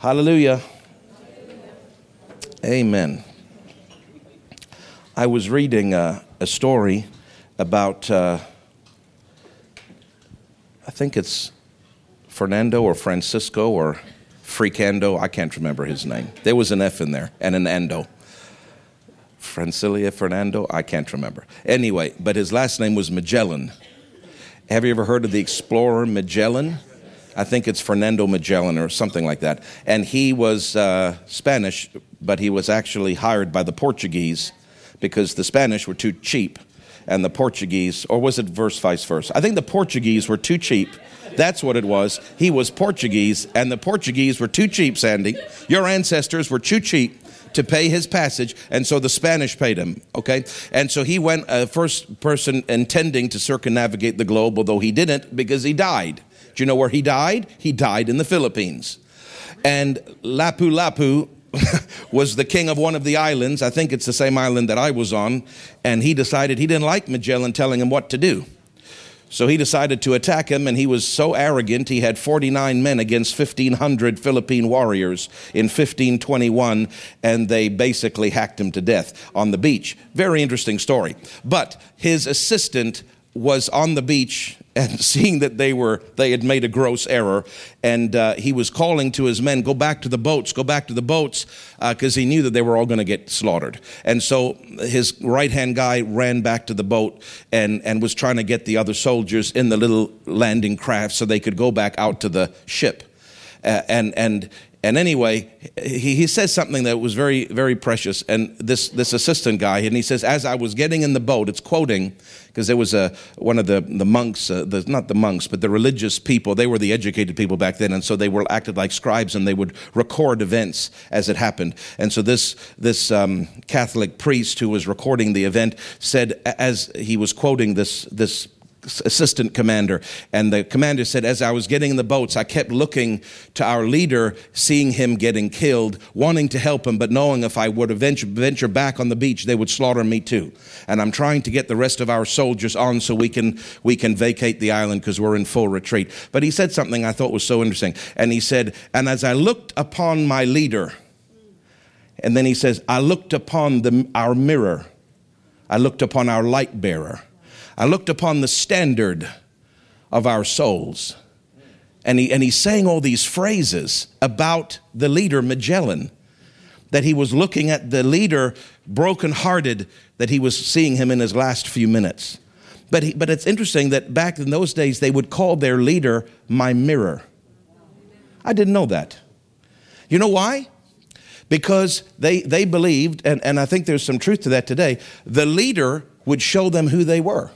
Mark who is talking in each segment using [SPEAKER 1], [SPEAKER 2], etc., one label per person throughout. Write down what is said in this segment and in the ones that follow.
[SPEAKER 1] Hallelujah. Amen. I was reading a, a story about, uh, I think it's Fernando or Francisco or Fricando. I can't remember his name. There was an F in there and an ando. Francilia Fernando, I can't remember. Anyway, but his last name was Magellan. Have you ever heard of the explorer Magellan? I think it's Fernando Magellan or something like that. And he was uh, Spanish, but he was actually hired by the Portuguese because the Spanish were too cheap and the Portuguese, or was it verse vice versa? I think the Portuguese were too cheap. That's what it was. He was Portuguese, and the Portuguese were too cheap, Sandy. Your ancestors were too cheap to pay his passage, and so the Spanish paid him, okay? And so he went, uh, first person intending to circumnavigate the globe, although he didn't because he died. Do you know where he died? He died in the Philippines. And Lapu Lapu was the king of one of the islands. I think it's the same island that I was on. And he decided he didn't like Magellan telling him what to do. So he decided to attack him, and he was so arrogant, he had 49 men against 1,500 Philippine warriors in 1521, and they basically hacked him to death on the beach. Very interesting story. But his assistant was on the beach and seeing that they were they had made a gross error. And uh, he was calling to his men go back to the boats go back to the boats because uh, he knew that they were all going to get slaughtered. And so his right hand guy ran back to the boat and and was trying to get the other soldiers in the little landing craft so they could go back out to the ship. Uh, and and and anyway, he, he says something that was very, very precious. And this, this assistant guy, and he says, As I was getting in the boat, it's quoting, because there was a, one of the, the monks, uh, the, not the monks, but the religious people, they were the educated people back then. And so they were acted like scribes and they would record events as it happened. And so this, this um, Catholic priest who was recording the event said, as he was quoting this, this assistant commander. And the commander said, As I was getting in the boats, I kept looking to our leader, seeing him getting killed, wanting to help him, but knowing if I would venture, venture back on the beach, they would slaughter me too. And I'm trying to get the rest of our soldiers on so we can, we can vacate the island because we're in full retreat. But he said something I thought was so interesting. And he said, And as I looked upon my leader, and then he says, I looked upon the, our mirror, I looked upon our light bearer. I looked upon the standard of our souls. And, he, and he's saying all these phrases about the leader, Magellan, that he was looking at the leader brokenhearted, that he was seeing him in his last few minutes. But, he, but it's interesting that back in those days, they would call their leader my mirror. I didn't know that. You know why? Because they, they believed, and, and I think there's some truth to that today, the leader would show them who they were.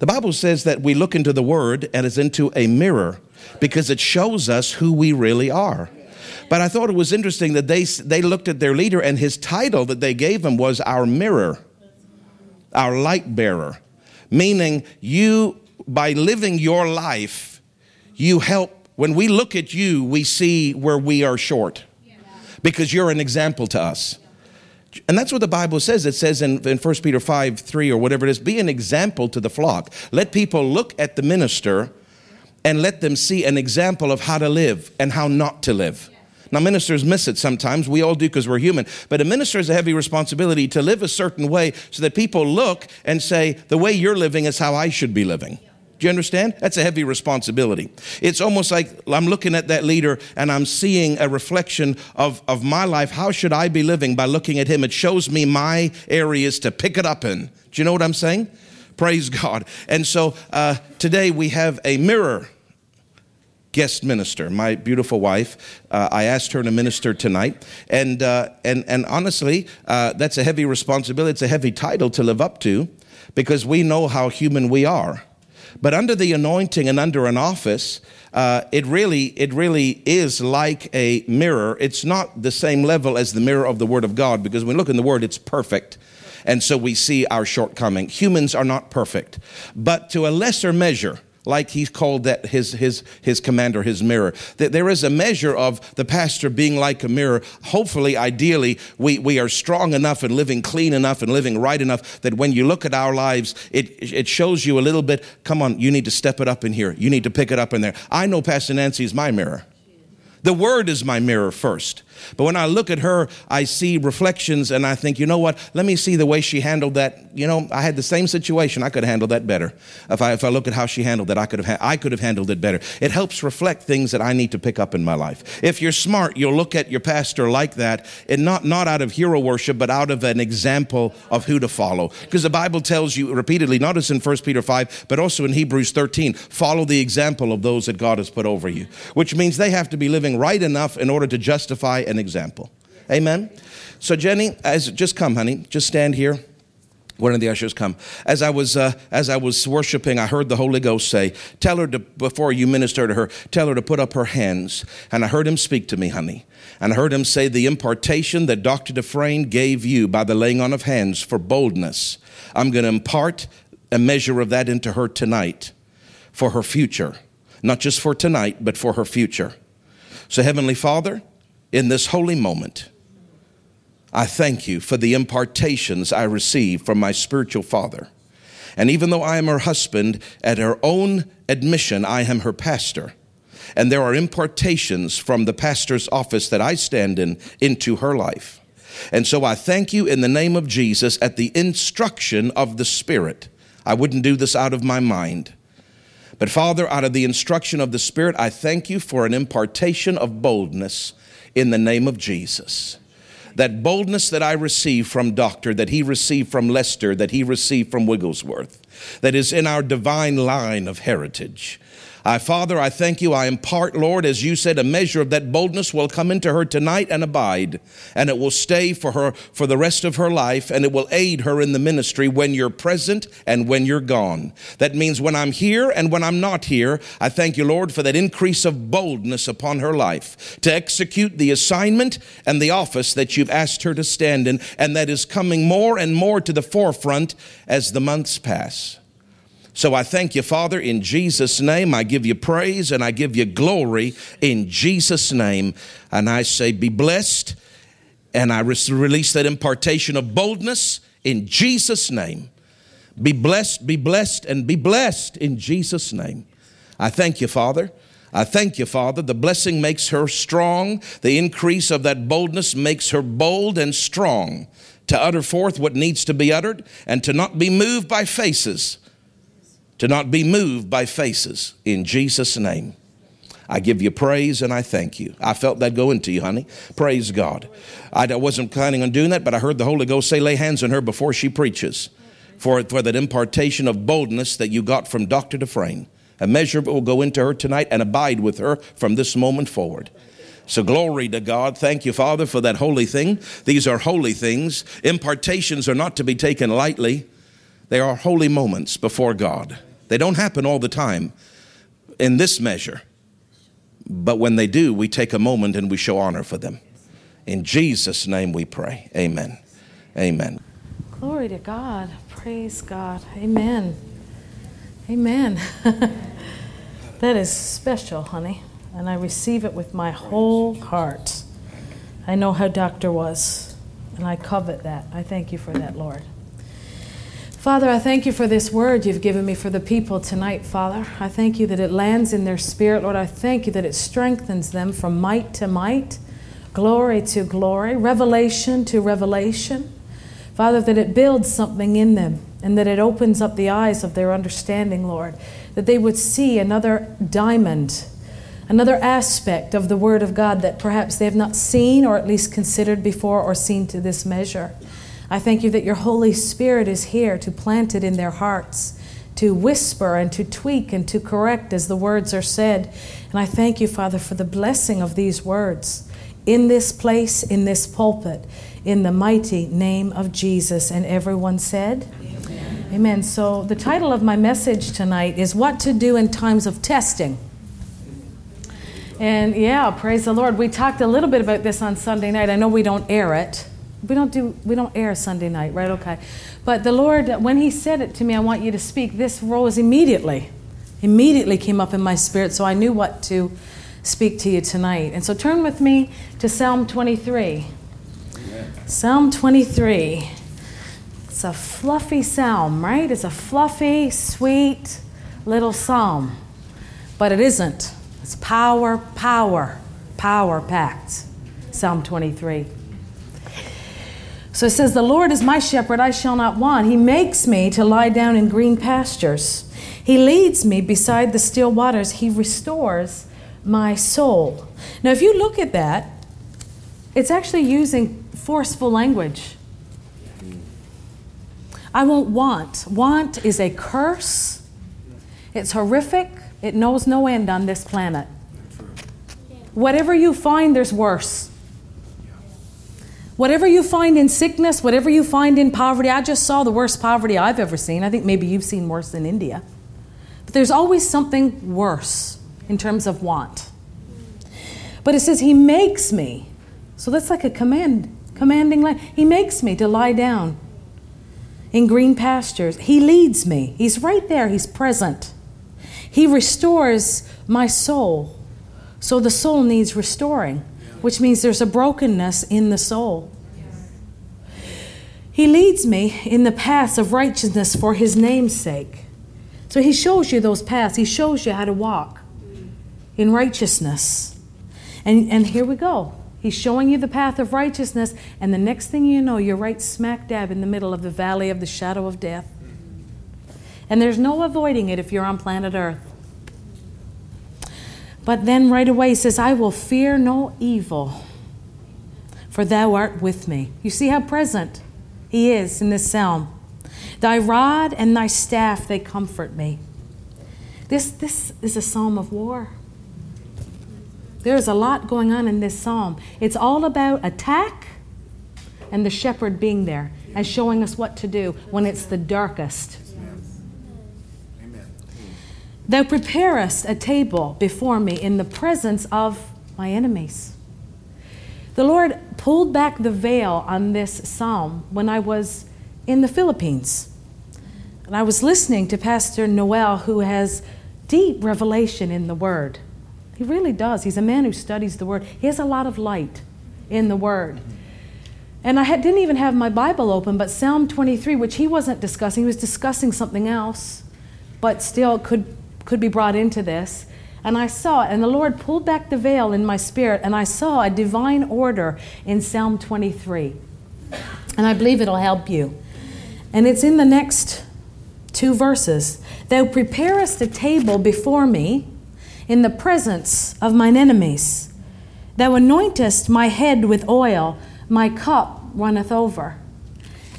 [SPEAKER 1] The Bible says that we look into the Word and as into a mirror because it shows us who we really are. But I thought it was interesting that they, they looked at their leader and his title that they gave him was our mirror, our light bearer. Meaning, you, by living your life, you help. When we look at you, we see where we are short because you're an example to us. And that's what the Bible says. It says in, in 1 Peter 5 3 or whatever it is be an example to the flock. Let people look at the minister and let them see an example of how to live and how not to live. Now, ministers miss it sometimes. We all do because we're human. But a minister has a heavy responsibility to live a certain way so that people look and say, the way you're living is how I should be living. Do you understand? That's a heavy responsibility. It's almost like I'm looking at that leader and I'm seeing a reflection of, of my life. How should I be living by looking at him? It shows me my areas to pick it up in. Do you know what I'm saying? Praise God. And so uh, today we have a mirror guest minister, my beautiful wife. Uh, I asked her to minister tonight, and uh, and and honestly, uh, that's a heavy responsibility. It's a heavy title to live up to, because we know how human we are. But under the anointing and under an office, uh, it really it really is like a mirror. It's not the same level as the mirror of the Word of God because when we look in the Word, it's perfect. And so we see our shortcoming. Humans are not perfect, but to a lesser measure, like he's called that his, his, his commander, his mirror. That there is a measure of the pastor being like a mirror. Hopefully, ideally, we, we are strong enough and living clean enough and living right enough that when you look at our lives, it, it shows you a little bit, come on, you need to step it up in here. You need to pick it up in there. I know Pastor Nancy is my mirror. The Word is my mirror first. But when I look at her, I see reflections and I think, you know what? Let me see the way she handled that. You know, I had the same situation. I could have handled that better. If I, if I look at how she handled it, I could have, ha- I could have handled it better. It helps reflect things that I need to pick up in my life. If you're smart, you'll look at your pastor like that and not, not out of hero worship, but out of an example of who to follow. Because the Bible tells you repeatedly, not just in 1 Peter 5, but also in Hebrews 13, follow the example of those that God has put over you, which means they have to be living right enough in order to justify an example. Amen. So Jenny, as just come, honey, just stand here. One of the ushers come. As I was uh, as I was worshiping, I heard the Holy Ghost say, "Tell her to before you minister to her, tell her to put up her hands." And I heard him speak to me, honey. And I heard him say, "The impartation that Dr. Dufresne gave you by the laying on of hands for boldness, I'm going to impart a measure of that into her tonight, for her future, not just for tonight, but for her future." So, Heavenly Father, in this holy moment. I thank you for the impartations I receive from my spiritual father. And even though I am her husband, at her own admission, I am her pastor. And there are impartations from the pastor's office that I stand in into her life. And so I thank you in the name of Jesus at the instruction of the Spirit. I wouldn't do this out of my mind. But Father, out of the instruction of the Spirit, I thank you for an impartation of boldness in the name of Jesus. That boldness that I receive from Doctor, that he received from Lester, that he received from Wigglesworth, that is in our divine line of heritage. I, Father, I thank you. I impart, Lord, as you said, a measure of that boldness will come into her tonight and abide, and it will stay for her for the rest of her life, and it will aid her in the ministry when you're present and when you're gone. That means when I'm here and when I'm not here, I thank you, Lord, for that increase of boldness upon her life to execute the assignment and the office that you've asked her to stand in, and that is coming more and more to the forefront as the months pass. So I thank you, Father, in Jesus' name. I give you praise and I give you glory in Jesus' name. And I say, be blessed. And I release that impartation of boldness in Jesus' name. Be blessed, be blessed, and be blessed in Jesus' name. I thank you, Father. I thank you, Father. The blessing makes her strong. The increase of that boldness makes her bold and strong to utter forth what needs to be uttered and to not be moved by faces to not be moved by faces. In Jesus' name. I give you praise and I thank you. I felt that go into you, honey. Praise God. I wasn't planning on doing that, but I heard the Holy Ghost say, lay hands on her before she preaches for, for that impartation of boldness that you got from Dr. Dufresne. A measure will go into her tonight and abide with her from this moment forward. So, glory to God. Thank you, Father, for that holy thing. These are holy things. Impartations are not to be taken lightly, they are holy moments before God. They don't happen all the time in this measure. But when they do, we take a moment and we show honor for them. In Jesus' name we pray. Amen. Amen.
[SPEAKER 2] Glory to God. Praise God. Amen. Amen. that is special, honey. And I receive it with my whole heart. I know how Doctor was, and I covet that. I thank you for that, Lord. Father, I thank you for this word you've given me for the people tonight, Father. I thank you that it lands in their spirit. Lord, I thank you that it strengthens them from might to might, glory to glory, revelation to revelation. Father, that it builds something in them and that it opens up the eyes of their understanding, Lord, that they would see another diamond, another aspect of the Word of God that perhaps they have not seen or at least considered before or seen to this measure. I thank you that your Holy Spirit is here to plant it in their hearts, to whisper and to tweak and to correct as the words are said. And I thank you, Father, for the blessing of these words in this place, in this pulpit, in the mighty name of Jesus. And everyone said, Amen. Amen. So, the title of my message tonight is What to Do in Times of Testing. And yeah, praise the Lord. We talked a little bit about this on Sunday night. I know we don't air it we don't do we don't air Sunday night, right? Okay. But the Lord, when He said it to me, I want you to speak. This rose immediately, immediately came up in my spirit, so I knew what to speak to you tonight. And so turn with me to Psalm 23. Amen. Psalm 23. It's a fluffy psalm, right? It's a fluffy, sweet little psalm. But it isn't. It's power, power, power packed. Psalm 23. So it says, The Lord is my shepherd, I shall not want. He makes me to lie down in green pastures. He leads me beside the still waters. He restores my soul. Now, if you look at that, it's actually using forceful language. I won't want. Want is a curse, it's horrific, it knows no end on this planet. Whatever you find, there's worse. Whatever you find in sickness, whatever you find in poverty, I just saw the worst poverty I've ever seen. I think maybe you've seen worse in India. But there's always something worse in terms of want. But it says, He makes me. So that's like a command, commanding line. He makes me to lie down in green pastures. He leads me. He's right there, He's present. He restores my soul. So the soul needs restoring which means there's a brokenness in the soul. He leads me in the paths of righteousness for his name's sake. So he shows you those paths, he shows you how to walk in righteousness. And, and here we go. He's showing you the path of righteousness, and the next thing you know, you're right smack dab in the middle of the valley of the shadow of death. And there's no avoiding it if you're on planet Earth. But then right away he says, I will fear no evil, for thou art with me. You see how present he is in this psalm. Thy rod and thy staff, they comfort me. This, this is a psalm of war. There's a lot going on in this psalm. It's all about attack and the shepherd being there and showing us what to do when it's the darkest. Thou preparest a table before me in the presence of my enemies. The Lord pulled back the veil on this psalm when I was in the Philippines. And I was listening to Pastor Noel, who has deep revelation in the Word. He really does. He's a man who studies the Word, he has a lot of light in the Word. And I had, didn't even have my Bible open, but Psalm 23, which he wasn't discussing, he was discussing something else, but still could could be brought into this. And I saw and the Lord pulled back the veil in my spirit, and I saw a divine order in Psalm 23. And I believe it'll help you. And it's in the next two verses. Thou preparest a table before me in the presence of mine enemies. Thou anointest my head with oil, my cup runneth over.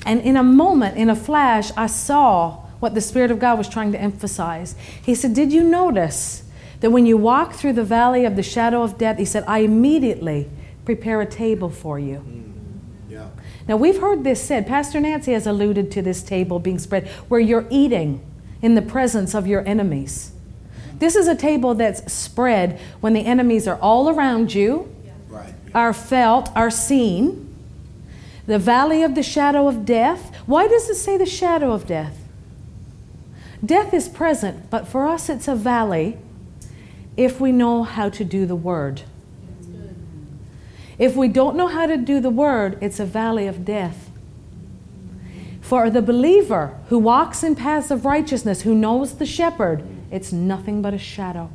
[SPEAKER 2] And in a moment, in a flash, I saw what the Spirit of God was trying to emphasize. He said, Did you notice that when you walk through the valley of the shadow of death, He said, I immediately prepare a table for you. Mm. Yeah. Now, we've heard this said. Pastor Nancy has alluded to this table being spread where you're eating in the presence of your enemies. This is a table that's spread when the enemies are all around you, right. are felt, are seen. The valley of the shadow of death. Why does it say the shadow of death? Death is present, but for us it's a valley if we know how to do the word. If we don't know how to do the word, it's a valley of death. For the believer who walks in paths of righteousness, who knows the shepherd, it's nothing but a shadow.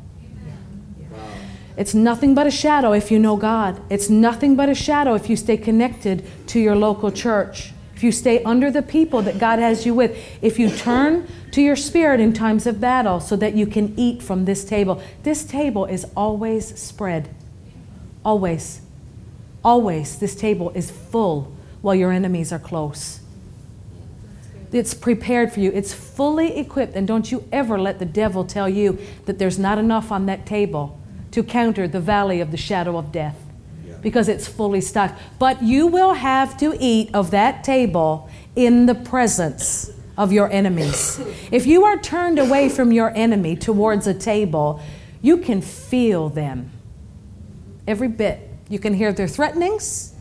[SPEAKER 2] It's nothing but a shadow if you know God. It's nothing but a shadow if you stay connected to your local church. If you stay under the people that God has you with. If you turn to your spirit in times of battle so that you can eat from this table. This table is always spread. Always. Always. This table is full while your enemies are close. It's prepared for you. It's fully equipped. And don't you ever let the devil tell you that there's not enough on that table to counter the valley of the shadow of death because it's fully stocked. But you will have to eat of that table in the presence of your enemies. If you are turned away from your enemy towards a table, you can feel them every bit. You can hear their threatenings.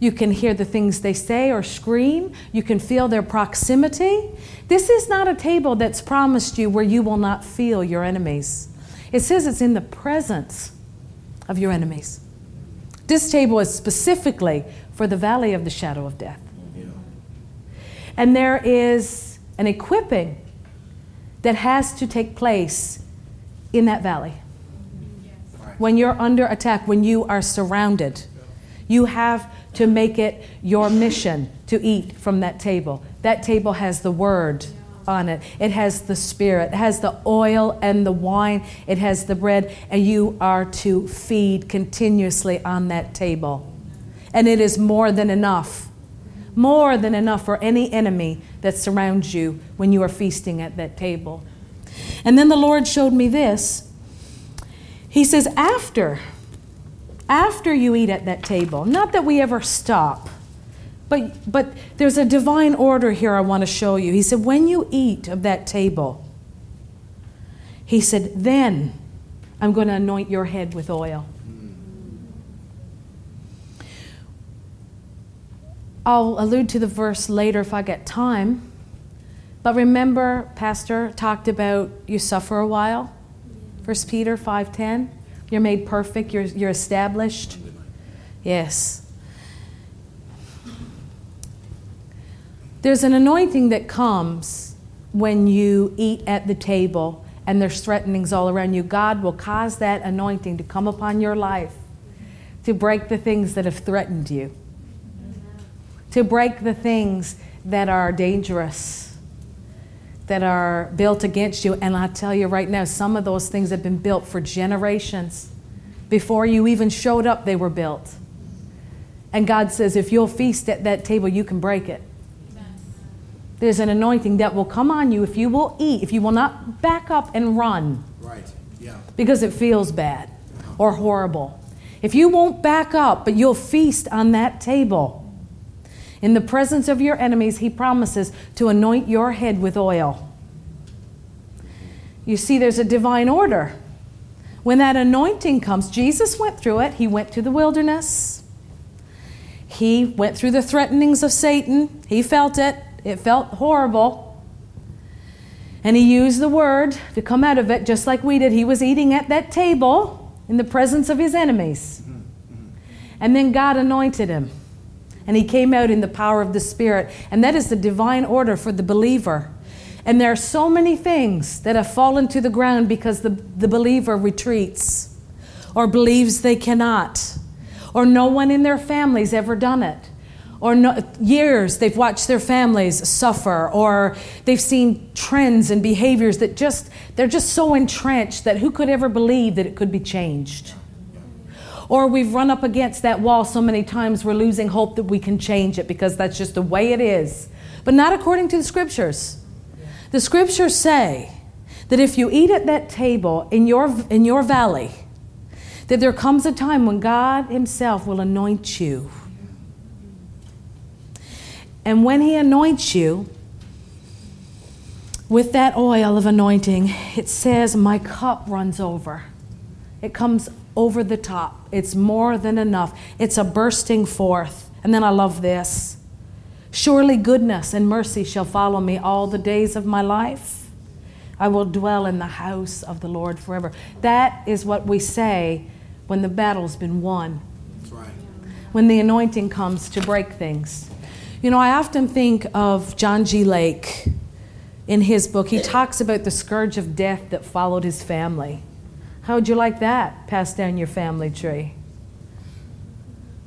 [SPEAKER 2] You can hear the things they say or scream. You can feel their proximity. This is not a table that's promised you where you will not feel your enemies. It says it's in the presence of your enemies. This table is specifically for the valley of the shadow of death. And there is an equipping that has to take place in that valley. when you're under attack, when you are surrounded. You have to make it your mission to eat from that table. That table has the word on it, it has the spirit, it has the oil and the wine, it has the bread, and you are to feed continuously on that table. And it is more than enough. More than enough for any enemy that surrounds you when you are feasting at that table. And then the Lord showed me this. He says, after, after you eat at that table, not that we ever stop, but, but there's a divine order here I want to show you. He said, when you eat of that table, he said, then I'm going to anoint your head with oil. I'll allude to the verse later if I get time. But remember, Pastor talked about you suffer a while. 1 Peter 5.10. You're made perfect. You're, you're established. Yes. There's an anointing that comes when you eat at the table and there's threatenings all around you. God will cause that anointing to come upon your life to break the things that have threatened you, to break the things that are dangerous, that are built against you. And I tell you right now, some of those things have been built for generations. Before you even showed up, they were built. And God says, if you'll feast at that table, you can break it. There's an anointing that will come on you if you will eat, if you will not back up and run.
[SPEAKER 3] Right. Yeah.
[SPEAKER 2] Because it feels bad or horrible. If you won't back up, but you'll feast on that table, in the presence of your enemies, he promises to anoint your head with oil. You see, there's a divine order. When that anointing comes, Jesus went through it. He went to the wilderness. He went through the threatenings of Satan. He felt it. It felt horrible. And he used the word to come out of it just like we did. He was eating at that table in the presence of his enemies. Mm-hmm. And then God anointed him. And he came out in the power of the Spirit. And that is the divine order for the believer. And there are so many things that have fallen to the ground because the, the believer retreats or believes they cannot, or no one in their family's ever done it or no, years they've watched their families suffer or they've seen trends and behaviors that just they're just so entrenched that who could ever believe that it could be changed? Or we've run up against that wall so many times we're losing hope that we can change it because that's just the way it is. But not according to the scriptures. The scriptures say that if you eat at that table in your in your valley that there comes a time when god himself will anoint you and when He anoints you with that oil of anointing, it says, My cup runs over. It comes over the top. It's more than enough. It's a bursting forth. And then I love this Surely goodness and mercy shall follow me all the days of my life. I will dwell in the house of the Lord forever. That is what we say when the battle's been won.
[SPEAKER 3] That's right.
[SPEAKER 2] When the anointing comes to break things. You know, I often think of John G. Lake in his book. He talks about the scourge of death that followed his family. How would you like that passed down your family tree?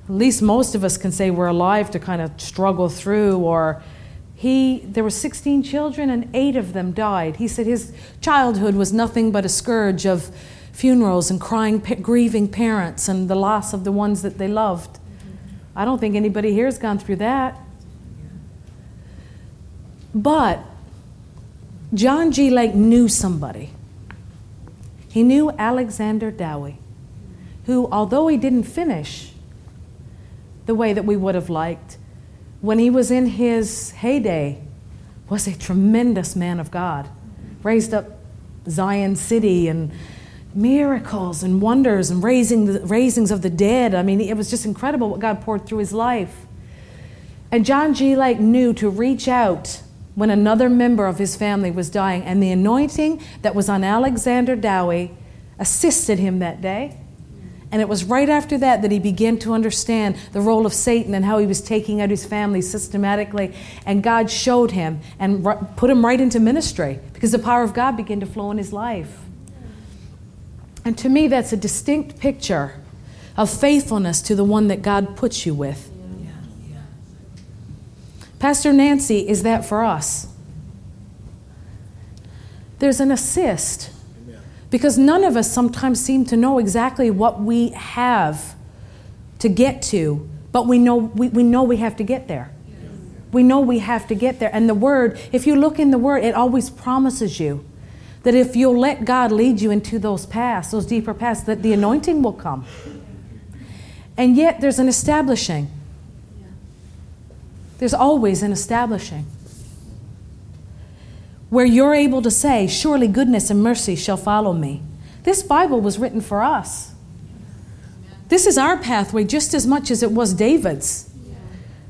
[SPEAKER 2] At least most of us can say we're alive to kind of struggle through or he there were 16 children and 8 of them died. He said his childhood was nothing but a scourge of funerals and crying grieving parents and the loss of the ones that they loved. I don't think anybody here has gone through that. But John G. Lake knew somebody. He knew Alexander Dowie, who, although he didn't finish the way that we would have liked, when he was in his heyday, was a tremendous man of God. Raised up Zion City and miracles and wonders and raising the, raisings of the dead. I mean, it was just incredible what God poured through his life. And John G. Lake knew to reach out when another member of his family was dying, and the anointing that was on Alexander Dowie assisted him that day. And it was right after that that he began to understand the role of Satan and how he was taking out his family systematically. And God showed him and put him right into ministry because the power of God began to flow in his life. And to me, that's a distinct picture of faithfulness to the one that God puts you with. Pastor Nancy is that for us. There's an assist because none of us sometimes seem to know exactly what we have to get to, but we know we, we know we have to get there. We know we have to get there. And the word, if you look in the word, it always promises you that if you'll let God lead you into those paths, those deeper paths, that the anointing will come. And yet there's an establishing. There's always an establishing where you're able to say, Surely goodness and mercy shall follow me. This Bible was written for us. This is our pathway just as much as it was David's.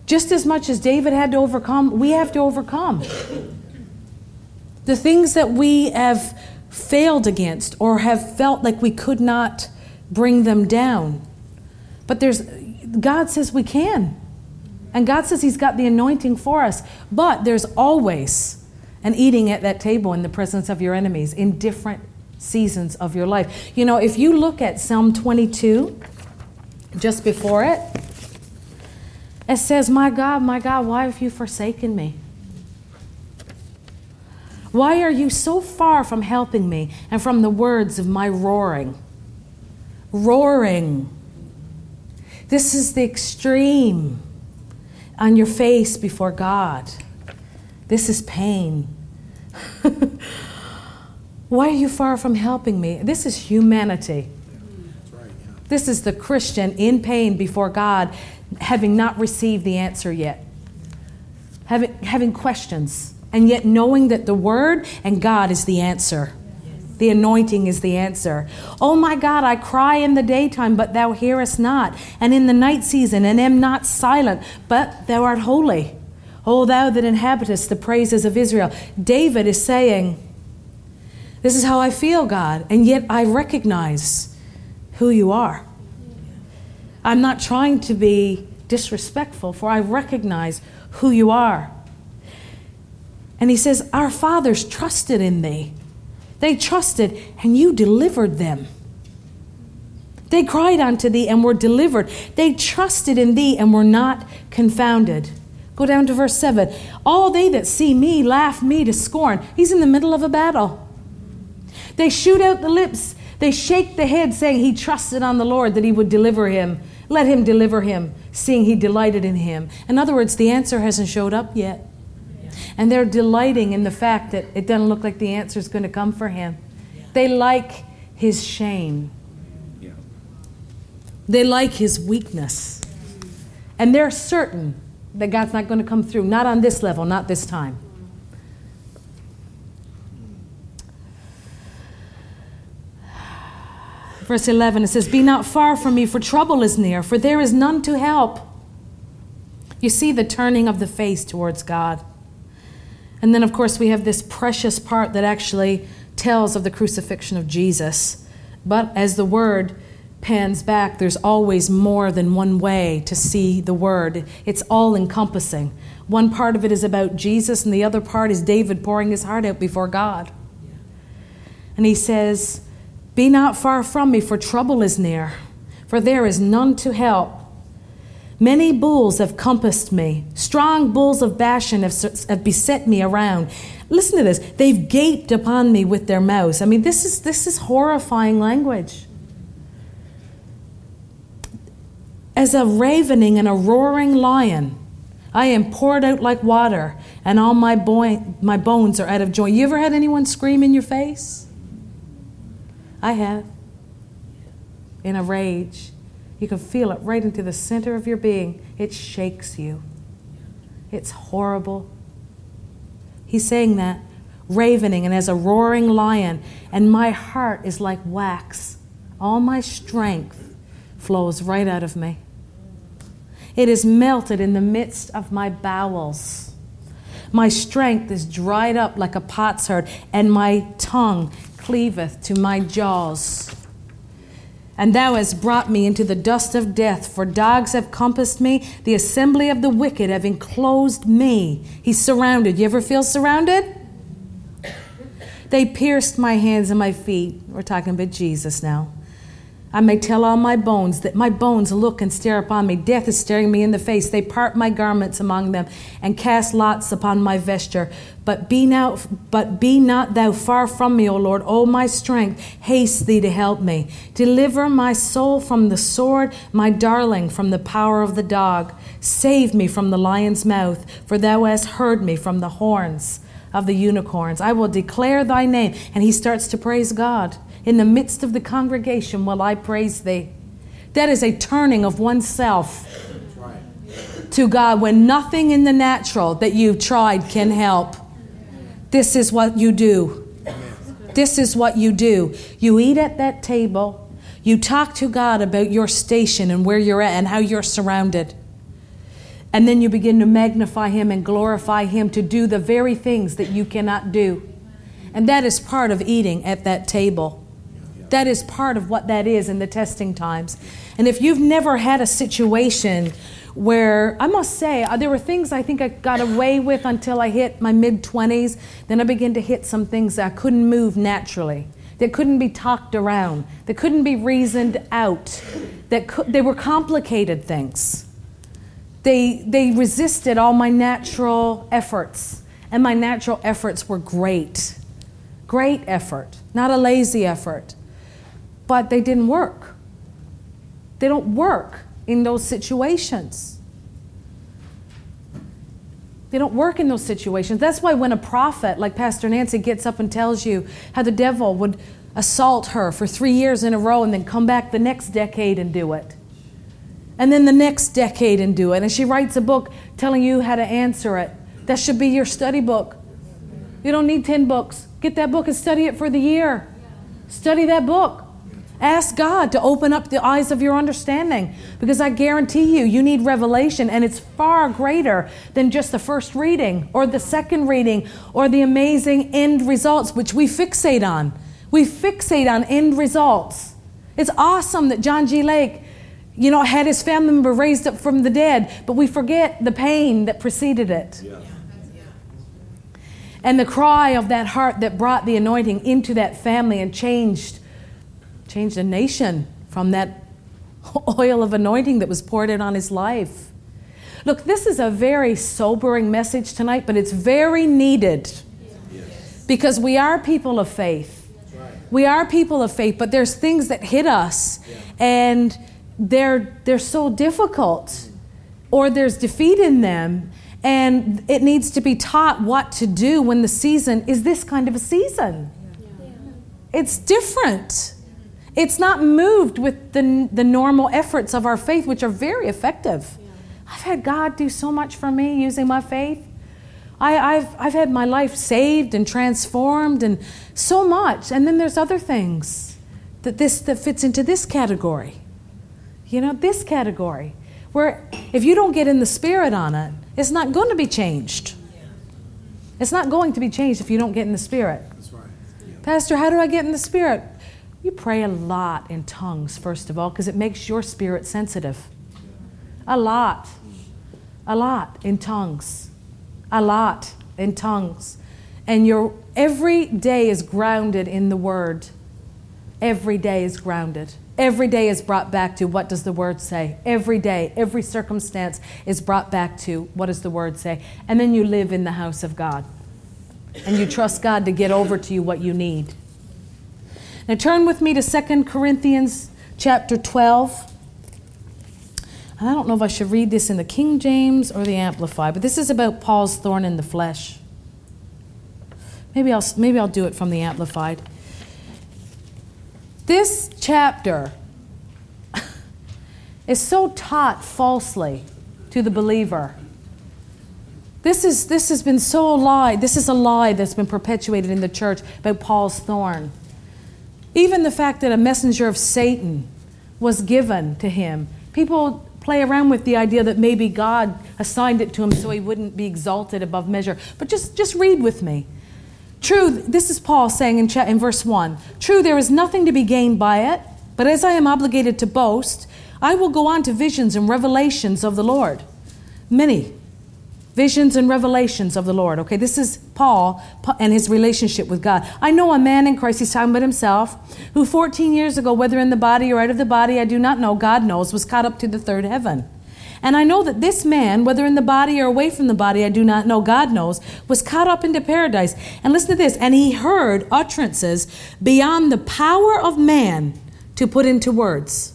[SPEAKER 2] Just as much as David had to overcome, we have to overcome. The things that we have failed against or have felt like we could not bring them down. But there's God says we can. And God says He's got the anointing for us. But there's always an eating at that table in the presence of your enemies in different seasons of your life. You know, if you look at Psalm 22, just before it, it says, My God, my God, why have you forsaken me? Why are you so far from helping me and from the words of my roaring? Roaring. This is the extreme on your face before God. This is pain. Why are you far from helping me? This is humanity. This is the Christian in pain before God, having not received the answer yet, having, having questions, and yet knowing that the Word and God is the answer. The anointing is the answer. Oh my God, I cry in the daytime, but thou hearest not, and in the night season, and am not silent, but thou art holy. O thou that inhabitest the praises of Israel. David is saying, This is how I feel, God, and yet I recognize who you are. I'm not trying to be disrespectful, for I recognize who you are. And he says, Our fathers trusted in thee. They trusted, and you delivered them. They cried unto thee and were delivered. They trusted in thee and were not confounded. Go down to verse 7. All they that see me laugh me to scorn. He's in the middle of a battle. They shoot out the lips. They shake the head, saying, He trusted on the Lord that he would deliver him. Let him deliver him, seeing he delighted in him. In other words, the answer hasn't showed up yet. And they're delighting in the fact that it doesn't look like the answer is going to come for him. They like his shame, they like his weakness. And they're certain that God's not going to come through, not on this level, not this time. Verse 11, it says, Be not far from me, for trouble is near, for there is none to help. You see the turning of the face towards God. And then, of course, we have this precious part that actually tells of the crucifixion of Jesus. But as the word pans back, there's always more than one way to see the word. It's all encompassing. One part of it is about Jesus, and the other part is David pouring his heart out before God. And he says, Be not far from me, for trouble is near, for there is none to help. Many bulls have compassed me. Strong bulls of Bashan have, have beset me around. Listen to this. They've gaped upon me with their mouths. I mean, this is, this is horrifying language. As a ravening and a roaring lion, I am poured out like water, and all my, boy, my bones are out of joint. You ever had anyone scream in your face? I have. In a rage. You can feel it right into the center of your being. It shakes you. It's horrible. He's saying that, ravening and as a roaring lion, and my heart is like wax. All my strength flows right out of me. It is melted in the midst of my bowels. My strength is dried up like a potsherd, and my tongue cleaveth to my jaws. And thou hast brought me into the dust of death, for dogs have compassed me, the assembly of the wicked have enclosed me. He's surrounded. You ever feel surrounded? They pierced my hands and my feet. We're talking about Jesus now. I may tell all my bones that my bones look and stare upon me. Death is staring me in the face. They part my garments among them and cast lots upon my vesture. But be now, but be not thou far from me, O Lord. O my strength, haste thee to help me. Deliver my soul from the sword, my darling from the power of the dog. Save me from the lion's mouth, for thou hast heard me from the horns of the unicorns. I will declare thy name. And he starts to praise God. In the midst of the congregation will I praise thee. That is a turning of oneself to God when nothing in the natural that you've tried can help. This is what you do. This is what you do. You eat at that table. You talk to God about your station and where you're at and how you're surrounded. And then you begin to magnify Him and glorify Him to do the very things that you cannot do. And that is part of eating at that table. That is part of what that is in the testing times. And if you've never had a situation where I must say, uh, there were things I think I got away with until I hit my mid 20s. Then I began to hit some things that I couldn't move naturally, that couldn't be talked around, that couldn't be reasoned out, that they were complicated things. They, they resisted all my natural efforts, and my natural efforts were great. Great effort, not a lazy effort but they didn't work. They don't work in those situations. They don't work in those situations. That's why when a prophet like Pastor Nancy gets up and tells you how the devil would assault her for three years in a row and then come back the next decade and do it, and then the next decade and do it, and she writes a book telling you how to answer it, that should be your study book. You don't need 10 books. Get that book and study it for the year. Study that book. Ask God to open up the eyes of your understanding because I guarantee you, you need revelation, and it's far greater than just the first reading or the second reading or the amazing end results, which we fixate on. We fixate on end results. It's awesome that John G. Lake, you know, had his family member raised up from the dead, but we forget the pain that preceded it. Yeah. And the cry of that heart that brought the anointing into that family and changed changed a nation from that oil of anointing that was poured in on his life. Look, this is a very sobering message tonight, but it's very needed because we are people of faith. We are people of faith, but there's things that hit us and they're, they're so difficult or there's defeat in them and it needs to be taught what to do when the season is this kind of a season. It's different. It's not moved with the, the normal efforts of our faith, which are very effective. Yeah. I've had God do so much for me using my faith. I, have I've had my life saved and transformed and so much. And then there's other things that this that fits into this category. You know, this category. Where if you don't get in the spirit on it, it's not going to be changed. It's not going to be changed if you don't get in the spirit. Right. Yeah. Pastor, how do I get in the spirit? You pray a lot in tongues, first of all, because it makes your spirit sensitive. A lot. A lot in tongues. A lot in tongues. And your every day is grounded in the word. Every day is grounded. Every day is brought back to what does the word say? Every day, every circumstance is brought back to what does the word say? And then you live in the house of God. And you trust God to get over to you what you need. Now turn with me to 2 Corinthians chapter 12. And I don't know if I should read this in the King James or the Amplified, but this is about Paul's thorn in the flesh. Maybe I'll, maybe I'll do it from the Amplified. This chapter is so taught falsely to the believer. This, is, this has been so a lie. This is a lie that's been perpetuated in the church about Paul's thorn. Even the fact that a messenger of Satan was given to him. People play around with the idea that maybe God assigned it to him so he wouldn't be exalted above measure. But just, just read with me. True, this is Paul saying in, in verse 1 True, there is nothing to be gained by it, but as I am obligated to boast, I will go on to visions and revelations of the Lord. Many. Visions and revelations of the Lord. Okay, this is Paul and his relationship with God. I know a man in Christ, he's talking about himself, who 14 years ago, whether in the body or out of the body, I do not know, God knows, was caught up to the third heaven. And I know that this man, whether in the body or away from the body, I do not know, God knows, was caught up into paradise. And listen to this, and he heard utterances beyond the power of man to put into words,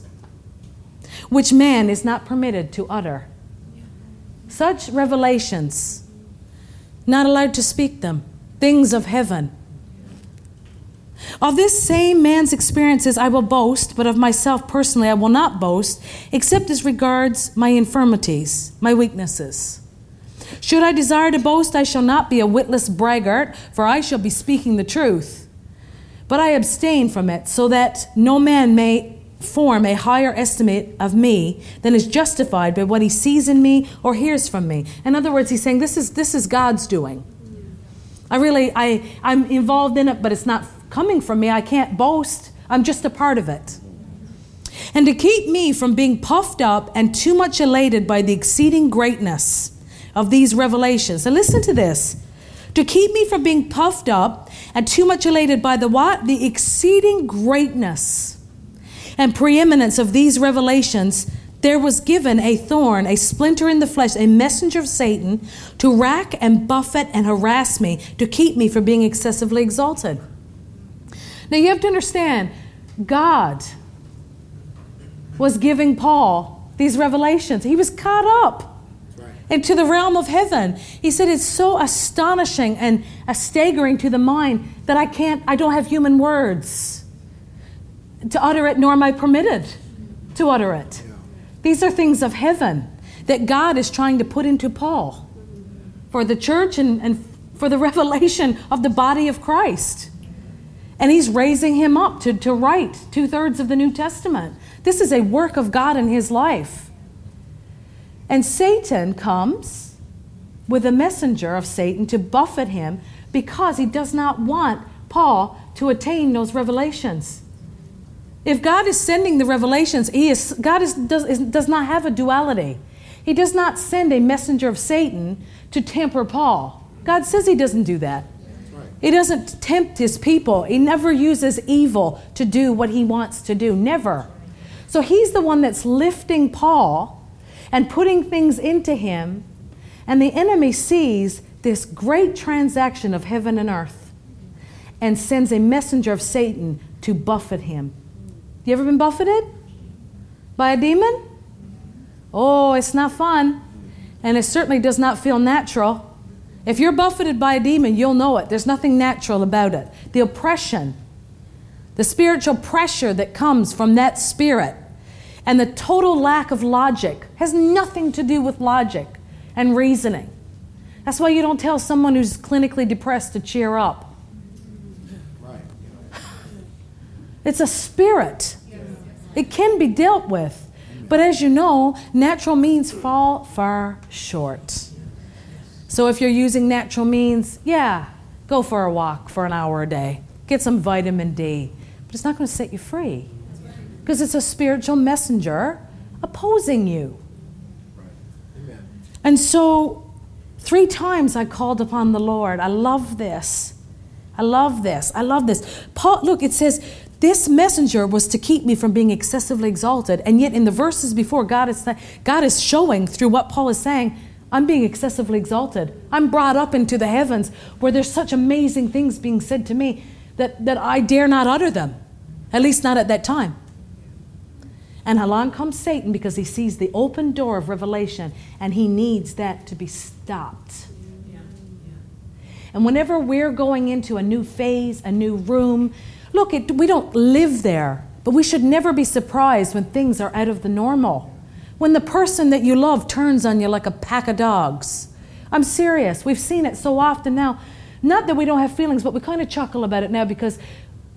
[SPEAKER 2] which man is not permitted to utter. Such revelations, not allowed to speak them, things of heaven. Of this same man's experiences I will boast, but of myself personally I will not boast, except as regards my infirmities, my weaknesses. Should I desire to boast, I shall not be a witless braggart, for I shall be speaking the truth. But I abstain from it, so that no man may form a higher estimate of me than is justified by what he sees in me or hears from me. In other words, he's saying this is this is God's doing. I really I I'm involved in it, but it's not coming from me. I can't boast. I'm just a part of it. And to keep me from being puffed up and too much elated by the exceeding greatness of these revelations. And listen to this. To keep me from being puffed up and too much elated by the what? The exceeding greatness and preeminence of these revelations, there was given a thorn, a splinter in the flesh, a messenger of Satan to rack and buffet and harass me, to keep me from being excessively exalted. Now you have to understand, God was giving Paul these revelations. He was caught up into the realm of heaven. He said it's so astonishing and staggering to the mind that I can't, I don't have human words to utter it, nor am I permitted to utter it. These are things of heaven that God is trying to put into Paul for the church and, and for the revelation of the body of Christ. And he's raising him up to, to write two thirds of the New Testament. This is a work of God in his life. And Satan comes with a messenger of Satan to buffet him because he does not want Paul to attain those revelations. If God is sending the revelations, he is, God is, does, is, does not have a duality. He does not send a messenger of Satan to temper Paul. God says he doesn't do that. He doesn't tempt his people. He never uses evil to do what he wants to do. Never. So he's the one that's lifting Paul and putting things into him. And the enemy sees this great transaction of heaven and earth and sends a messenger of Satan to buffet him you ever been buffeted by a demon? Oh, it's not fun. And it certainly does not feel natural. If you're buffeted by a demon, you'll know it. There's nothing natural about it. The oppression, the spiritual pressure that comes from that spirit, and the total lack of logic has nothing to do with logic and reasoning. That's why you don't tell someone who's clinically depressed to cheer up. It's a spirit. It can be dealt with. But as you know, natural means fall far short. So if you're using natural means, yeah, go for a walk for an hour a day. Get some vitamin D. But it's not going to set you free because it's a spiritual messenger opposing you. And so, three times I called upon the Lord. I love this. I love this. I love this. Paul, look, it says, this messenger was to keep me from being excessively exalted. And yet, in the verses before, God is, God is showing through what Paul is saying, I'm being excessively exalted. I'm brought up into the heavens where there's such amazing things being said to me that, that I dare not utter them, at least not at that time. And along comes Satan because he sees the open door of revelation and he needs that to be stopped. And whenever we're going into a new phase, a new room, Look, it, we don't live there, but we should never be surprised when things are out of the normal. When the person that you love turns on you like a pack of dogs. I'm serious. We've seen it so often now. Not that we don't have feelings, but we kind of chuckle about it now because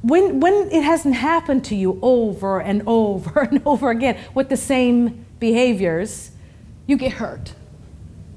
[SPEAKER 2] when, when it hasn't happened to you over and over and over again with the same behaviors, you get hurt.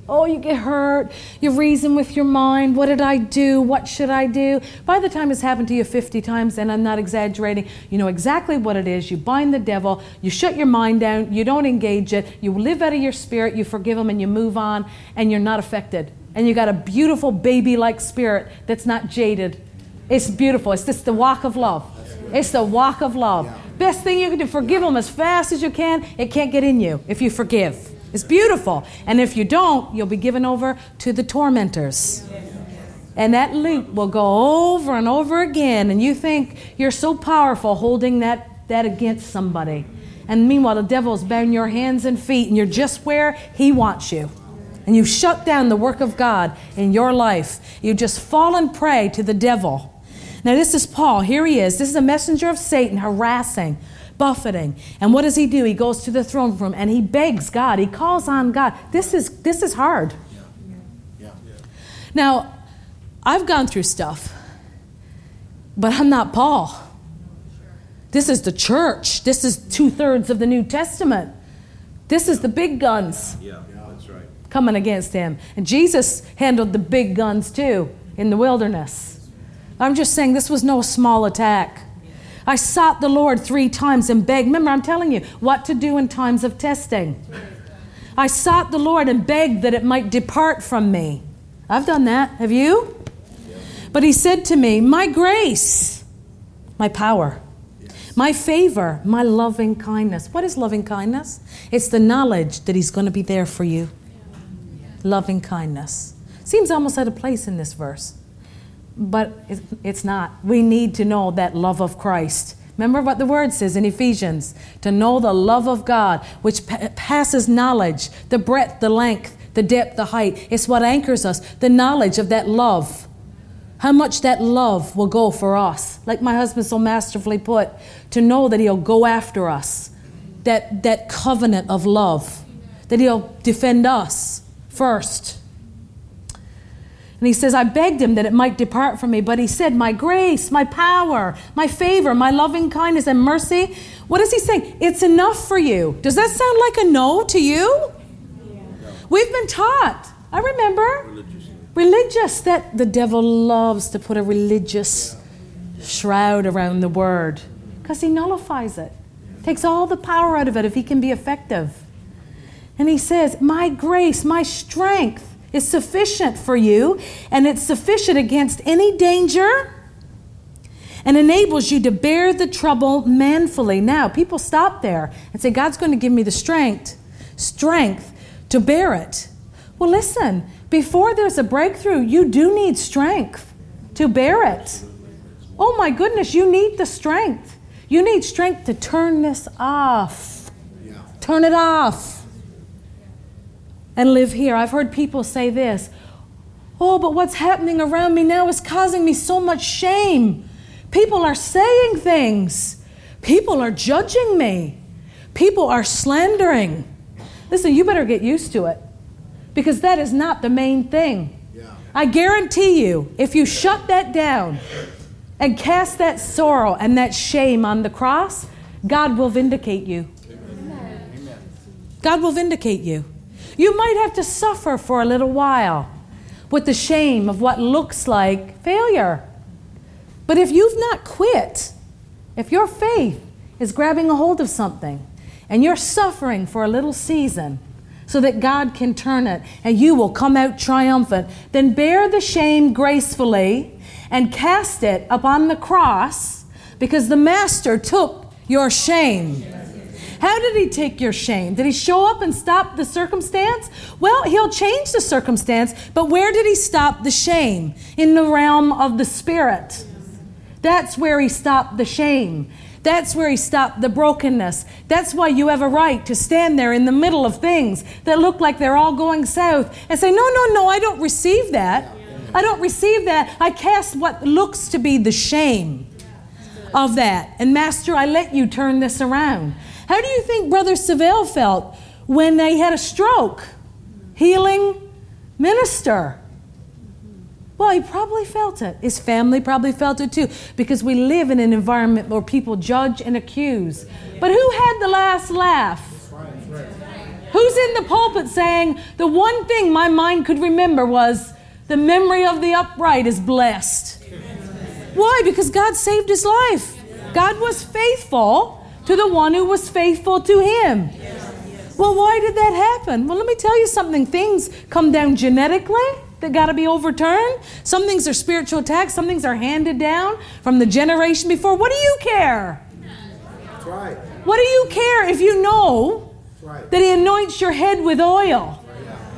[SPEAKER 2] Oh, you get hurt. You reason with your mind. What did I do? What should I do? By the time it's happened to you 50 times, and I'm not exaggerating, you know exactly what it is. You bind the devil. You shut your mind down. You don't engage it. You live out of your spirit. You forgive him and you move on, and you're not affected. And you got a beautiful baby like spirit that's not jaded. It's beautiful. It's just the walk of love. It's the walk of love. Best thing you can do, forgive them as fast as you can. It can't get in you if you forgive. It's beautiful. And if you don't, you'll be given over to the tormentors. And that loop will go over and over again. And you think you're so powerful holding that, that against somebody. And meanwhile, the devil's bound your hands and feet, and you're just where he wants you. And you've shut down the work of God in your life. You just fall fallen prey to the devil. Now, this is Paul. Here he is. This is a messenger of Satan harassing, buffeting. And what does he do? He goes to the throne room and he begs God. He calls on God. This is this is hard. Yeah. Yeah. Now, I've gone through stuff, but I'm not Paul. This is the church. This is two thirds of the New Testament. This is the big guns. Right. Coming against him. And Jesus handled the big guns too in the wilderness. I'm just saying this was no small attack. I sought the Lord three times and begged. Remember, I'm telling you what to do in times of testing. I sought the Lord and begged that it might depart from me. I've done that. Have you? But he said to me, My grace, my power, my favor, my loving kindness. What is loving kindness? It's the knowledge that he's going to be there for you. Loving kindness. Seems almost out of place in this verse but it's not. We need to know that love of Christ. Remember what the word says in Ephesians to know the love of God, which passes knowledge, the breadth, the length, the depth, the height. It's what anchors us, the knowledge of that love. How much that love will go for us. Like my husband so masterfully put, to know that he'll go after us. That, that covenant of love, that he'll defend us first. And he says, I begged him that it might depart from me, but he said, My grace, my power, my favor, my loving kindness and mercy. What is he saying? It's enough for you. Does that sound like a no to you? Yeah. We've been taught. I remember. Religious, that the devil loves to put a religious shroud around the word because he nullifies it, takes all the power out of it if he can be effective. And he says, My grace, my strength is sufficient for you, and it's sufficient against any danger and enables you to bear the trouble manfully. Now, people stop there and say, God's going to give me the strength, strength to bear it. Well, listen, before there's a breakthrough, you do need strength to bear it. Oh my goodness, you need the strength. You need strength to turn this off. Turn it off and live here. I've heard people say this Oh, but what's happening around me now is causing me so much shame. People are saying things, people are judging me, people are slandering. Listen, you better get used to it because that is not the main thing. Yeah. I guarantee you, if you shut that down and cast that sorrow and that shame on the cross, God will vindicate you. Amen. God will vindicate you. You might have to suffer for a little while with the shame of what looks like failure. But if you've not quit, if your faith is grabbing a hold of something and you're suffering for a little season so that God can turn it and you will come out triumphant, then bear the shame gracefully and cast it upon the cross because the Master took your shame. How did he take your shame? Did he show up and stop the circumstance? Well, he'll change the circumstance, but where did he stop the shame? In the realm of the spirit. That's where he stopped the shame. That's where he stopped the brokenness. That's why you have a right to stand there in the middle of things that look like they're all going south and say, No, no, no, I don't receive that. I don't receive that. I cast what looks to be the shame of that. And, Master, I let you turn this around. How do you think Brother Savelle felt when they had a stroke? Healing minister. Well, he probably felt it. His family probably felt it too, because we live in an environment where people judge and accuse. But who had the last laugh? Who's in the pulpit saying, The one thing my mind could remember was, The memory of the upright is blessed. Why? Because God saved his life. God was faithful to the one who was faithful to him. Well, why did that happen? Well, let me tell you something. Things come down genetically that got to be overturned. Some things are spiritual attacks, some things are handed down from the generation before. What do you care? That's right. What do you care if you know right. that He anoints your head with oil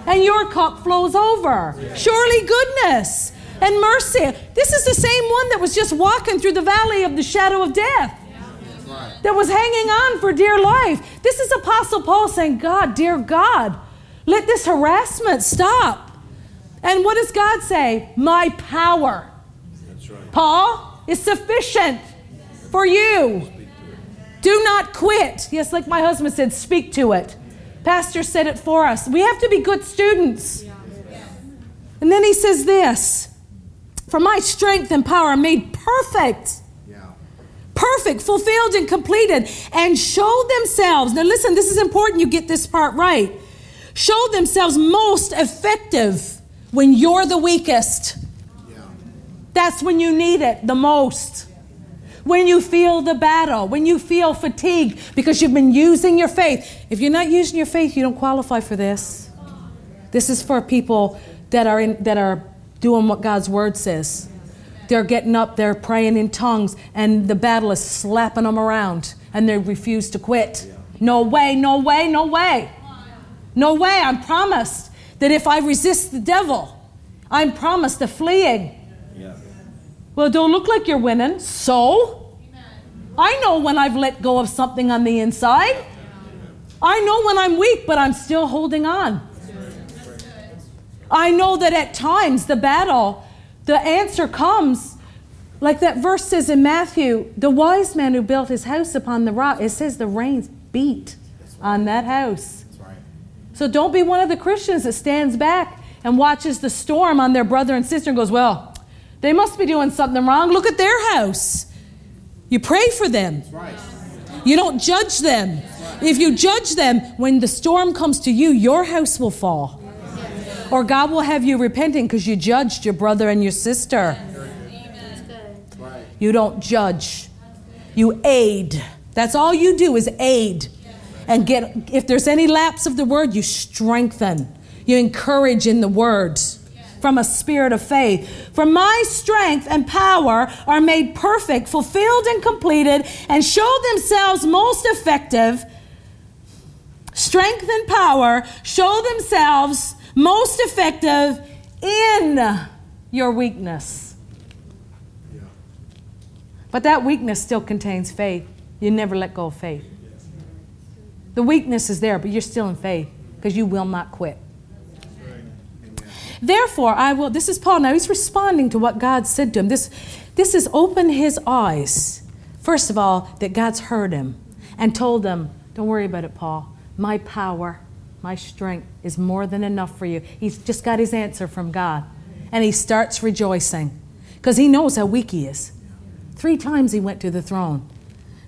[SPEAKER 2] and your cup flows over? Surely goodness and mercy. This is the same one that was just walking through the valley of the shadow of death. That was hanging on for dear life. This is Apostle Paul saying, God, dear God, let this harassment stop. And what does God say? My power. Right. Paul is sufficient for you. Do not quit. Yes, like my husband said, speak to it. Pastor said it for us. We have to be good students. And then he says this For my strength and power are made perfect. Perfect, fulfilled, and completed, and show themselves. Now, listen, this is important you get this part right. Show themselves most effective when you're the weakest. That's when you need it the most when you feel the battle, when you feel fatigue because you've been using your faith. If you're not using your faith, you don't qualify for this. This is for people that are in, that are doing what God's word says. They're getting up, they're praying in tongues, and the battle is slapping them around, and they refuse to quit. No way, no way, no way. No way. I'm promised that if I resist the devil, I'm promised a fleeing. Well, don't look like you're winning. So? I know when I've let go of something on the inside. I know when I'm weak, but I'm still holding on. I know that at times the battle, the answer comes. Like that verse says in Matthew, the wise man who built his house upon the rock, it says the rains beat on that house. So don't be one of the Christians that stands back and watches the storm on their brother and sister and goes, Well, they must be doing something wrong. Look at their house. You pray for them. You don't judge them. If you judge them, when the storm comes to you, your house will fall. Or God will have you repenting because you judged your brother and your sister. You don't judge, you aid. That's all you do is aid. And get if there's any lapse of the word, you strengthen. You encourage in the words from a spirit of faith. For my strength and power are made perfect, fulfilled, and completed, and show themselves most effective. Strength and power show themselves most effective in your weakness. But that weakness still contains faith. You never let go of faith. The weakness is there, but you're still in faith because you will not quit. Therefore, I will, this is Paul now, he's responding to what God said to him. This, this is open his eyes. First of all, that God's heard him and told him, Don't worry about it, Paul. My power, my strength is more than enough for you. He's just got his answer from God. And he starts rejoicing because he knows how weak he is. Three times he went to the throne.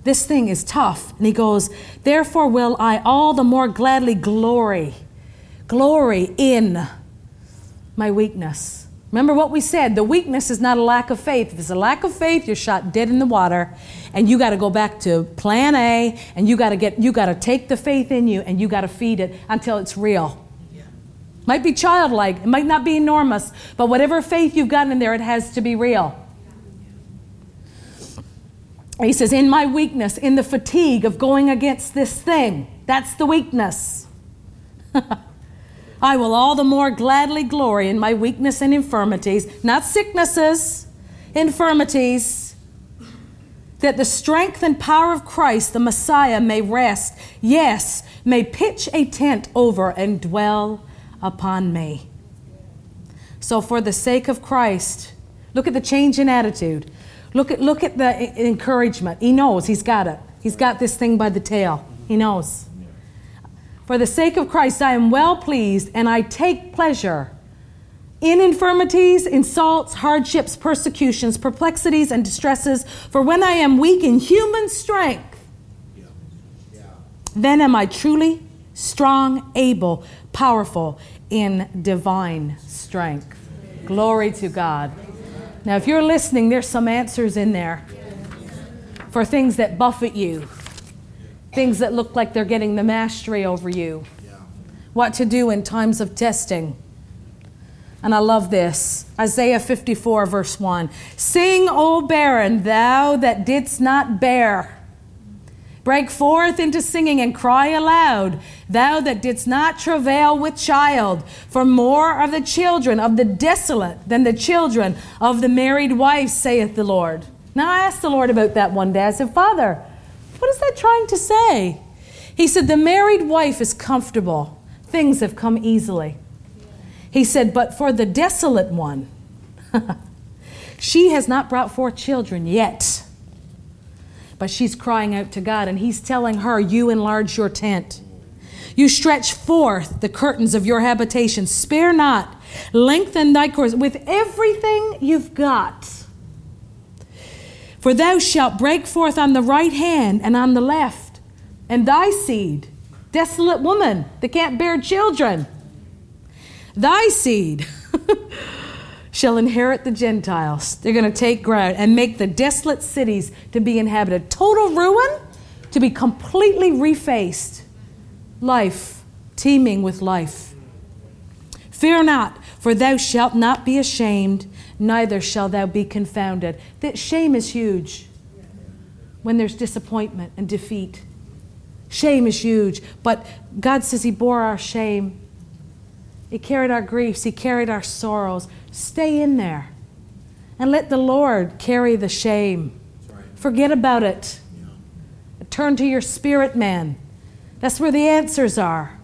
[SPEAKER 2] This thing is tough. And he goes, Therefore will I all the more gladly glory. Glory in my weakness. Remember what we said the weakness is not a lack of faith. If it's a lack of faith, you're shot dead in the water, and you got to go back to plan A, and you got to get you got to take the faith in you and you got to feed it until it's real. Might be childlike, it might not be enormous, but whatever faith you've got in there, it has to be real. He says, In my weakness, in the fatigue of going against this thing, that's the weakness. I will all the more gladly glory in my weakness and infirmities, not sicknesses, infirmities, that the strength and power of Christ, the Messiah, may rest, yes, may pitch a tent over and dwell upon me. So, for the sake of Christ, look at the change in attitude. Look at, look at the encouragement. He knows he's got it. He's got this thing by the tail. He knows. For the sake of Christ, I am well pleased and I take pleasure in infirmities, insults, hardships, persecutions, perplexities, and distresses. For when I am weak in human strength, then am I truly strong, able, powerful in divine strength. Glory to God. Now, if you're listening, there's some answers in there for things that buffet you, things that look like they're getting the mastery over you, what to do in times of testing. And I love this Isaiah 54, verse 1. Sing, O barren, thou that didst not bear. Break forth into singing and cry aloud, thou that didst not travail with child, for more are the children of the desolate than the children of the married wife, saith the Lord. Now I asked the Lord about that one day. I said, Father, what is that trying to say? He said, The married wife is comfortable, things have come easily. He said, But for the desolate one, she has not brought forth children yet but she's crying out to God, and He's telling her, You enlarge your tent. You stretch forth the curtains of your habitation. Spare not. Lengthen thy course with everything you've got. For thou shalt break forth on the right hand and on the left, and thy seed, desolate woman that can't bear children, thy seed. shall inherit the Gentiles. They're going to take ground and make the desolate cities to be inhabited. Total ruin to be completely refaced. Life, teeming with life. Fear not, for thou shalt not be ashamed, neither shall thou be confounded. That shame is huge when there's disappointment and defeat. Shame is huge, but God says He bore our shame. He carried our griefs, He carried our sorrows. Stay in there and let the Lord carry the shame. Forget about it. Yeah. Turn to your spirit, man. That's where the answers are.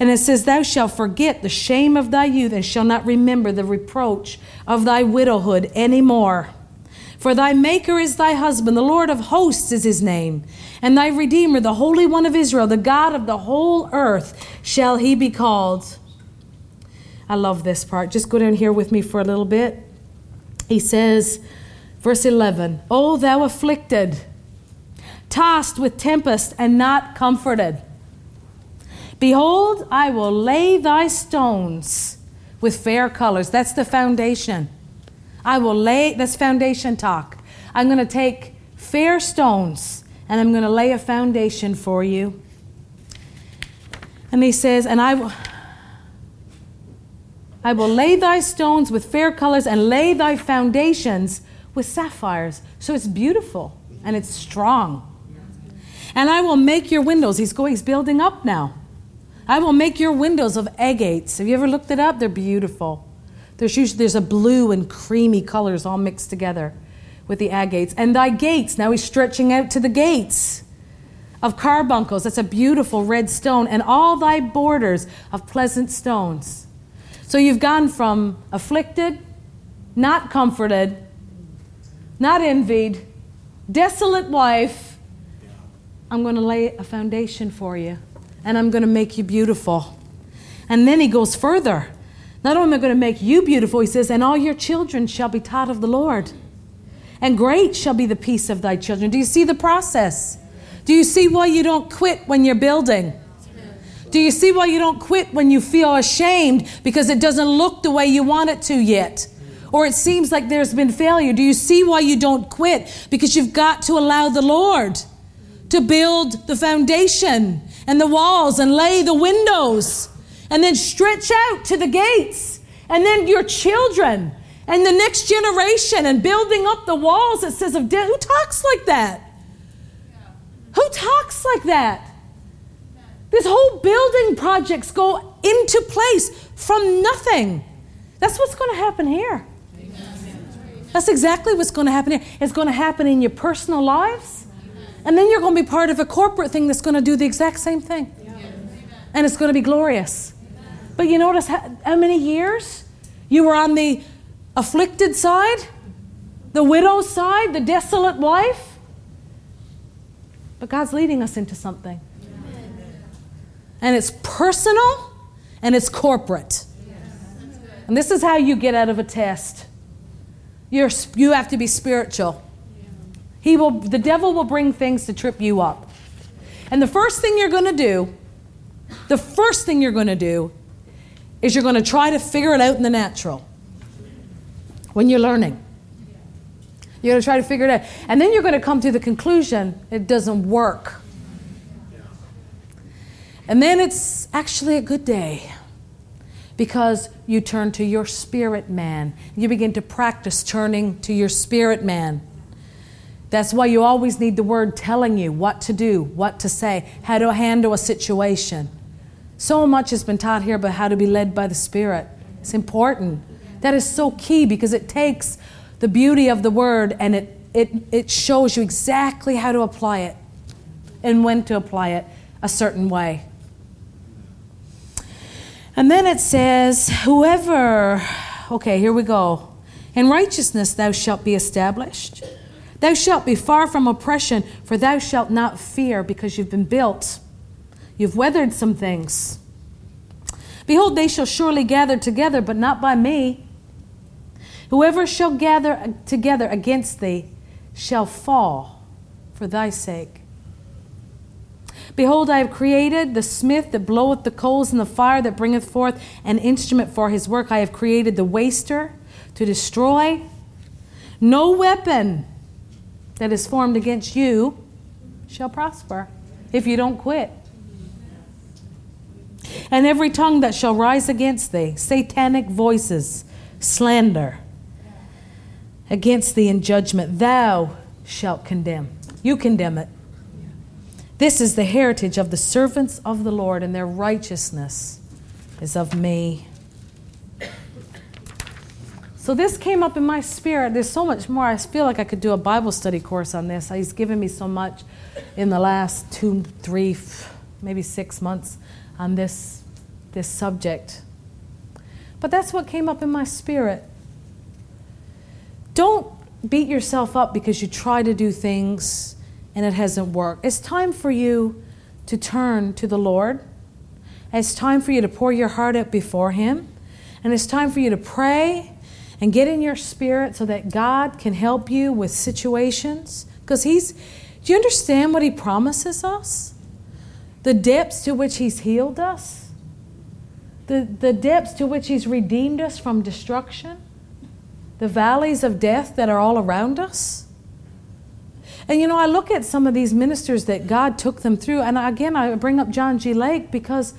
[SPEAKER 2] And it says, Thou shalt forget the shame of thy youth, and shall not remember the reproach of thy widowhood any more. For thy Maker is thy husband, the Lord of hosts is his name, and thy Redeemer, the Holy One of Israel, the God of the whole earth, shall he be called. I love this part. Just go down here with me for a little bit. He says, verse 11, O thou afflicted, tossed with tempest and not comforted. Behold, I will lay thy stones with fair colors. That's the foundation. I will lay, that's foundation talk. I'm going to take fair stones and I'm going to lay a foundation for you. And he says, and I will. I will lay thy stones with fair colors and lay thy foundations with sapphires. So it's beautiful and it's strong. And I will make your windows. He's going, he's building up now. I will make your windows of agates. Have you ever looked it up? They're beautiful. There's usually there's a blue and creamy colors all mixed together with the agates. And thy gates, now he's stretching out to the gates of carbuncles. That's a beautiful red stone. And all thy borders of pleasant stones. So you've gone from afflicted, not comforted, not envied, desolate wife. I'm going to lay a foundation for you, and I'm going to make you beautiful. And then he goes further. Not only am I going to make you beautiful, he says, and all your children shall be taught of the Lord. And great shall be the peace of thy children. Do you see the process? Do you see why you don't quit when you're building? Do you see why you don't quit when you feel ashamed because it doesn't look the way you want it to yet? Or it seems like there's been failure. Do you see why you don't quit? Because you've got to allow the Lord to build the foundation and the walls and lay the windows and then stretch out to the gates and then your children and the next generation and building up the walls. It says of death. Who talks like that? Who talks like that? This whole building projects go into place from nothing. That's what's going to happen here. That's exactly what's going to happen here. It's going to happen in your personal lives. And then you're going to be part of a corporate thing that's going to do the exact same thing. And it's going to be glorious. But you notice how, how many years you were on the afflicted side, the widow's side, the desolate wife? But God's leading us into something and it's personal and it's corporate. And this is how you get out of a test. You're, you have to be spiritual. He will, the devil will bring things to trip you up. And the first thing you're going to do, the first thing you're going to do is you're going to try to figure it out in the natural when you're learning. You're going to try to figure it out. And then you're going to come to the conclusion it doesn't work. And then it's actually a good day because you turn to your spirit man. You begin to practice turning to your spirit man. That's why you always need the word telling you what to do, what to say, how to handle a situation. So much has been taught here about how to be led by the Spirit. It's important. That is so key because it takes the beauty of the word and it, it, it shows you exactly how to apply it and when to apply it a certain way. And then it says, Whoever, okay, here we go. In righteousness thou shalt be established. Thou shalt be far from oppression, for thou shalt not fear because you've been built. You've weathered some things. Behold, they shall surely gather together, but not by me. Whoever shall gather together against thee shall fall for thy sake. Behold, I have created the smith that bloweth the coals in the fire that bringeth forth an instrument for his work. I have created the waster to destroy. No weapon that is formed against you shall prosper if you don't quit. And every tongue that shall rise against thee, satanic voices, slander against thee in judgment, thou shalt condemn. You condemn it. This is the heritage of the servants of the Lord, and their righteousness is of me. So this came up in my spirit. There's so much more. I feel like I could do a Bible study course on this. He's given me so much in the last two, three, maybe six months on this, this subject. But that's what came up in my spirit. Don't beat yourself up because you try to do things and it hasn't worked. It's time for you to turn to the Lord. It's time for you to pour your heart out before Him. And it's time for you to pray and get in your spirit so that God can help you with situations. Because He's, do you understand what He promises us? The depths to which He's healed us, the, the depths to which He's redeemed us from destruction, the valleys of death that are all around us. And you know, I look at some of these ministers that God took them through, and again, I bring up John G. Lake because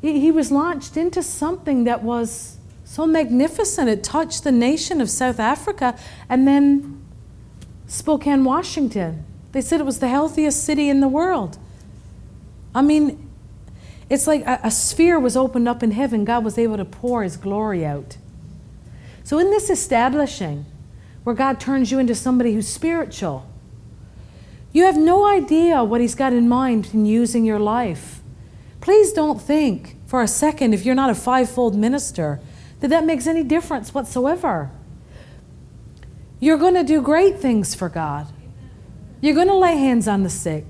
[SPEAKER 2] he was launched into something that was so magnificent. It touched the nation of South Africa and then Spokane, Washington. They said it was the healthiest city in the world. I mean, it's like a, a, sphere was opened up in heaven. God was able to pour his glory out. So, in this establishing, where God turns you into somebody who's spiritual, you have no idea what He's got in mind in using your life. Please don't think for a second, if you're not a fivefold minister, that that makes any difference whatsoever. You're going to do great things for God. You're going to lay hands on the sick.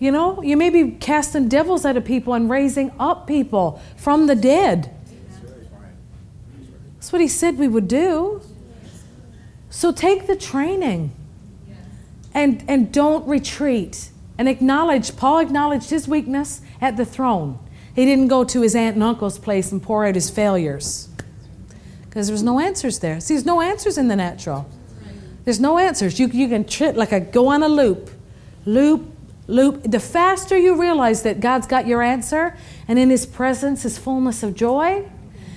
[SPEAKER 2] You know, you may be casting devils out of people and raising up people from the dead. That's what he said we would do. So take the training and, and don't retreat and acknowledge. Paul acknowledged his weakness at the throne. He didn't go to his aunt and uncle's place and pour out his failures because there was no answers there. See, there's no answers in the natural. There's no answers. You, you can trip like a go on a loop, loop, loop. The faster you realize that God's got your answer and in His presence is fullness of joy,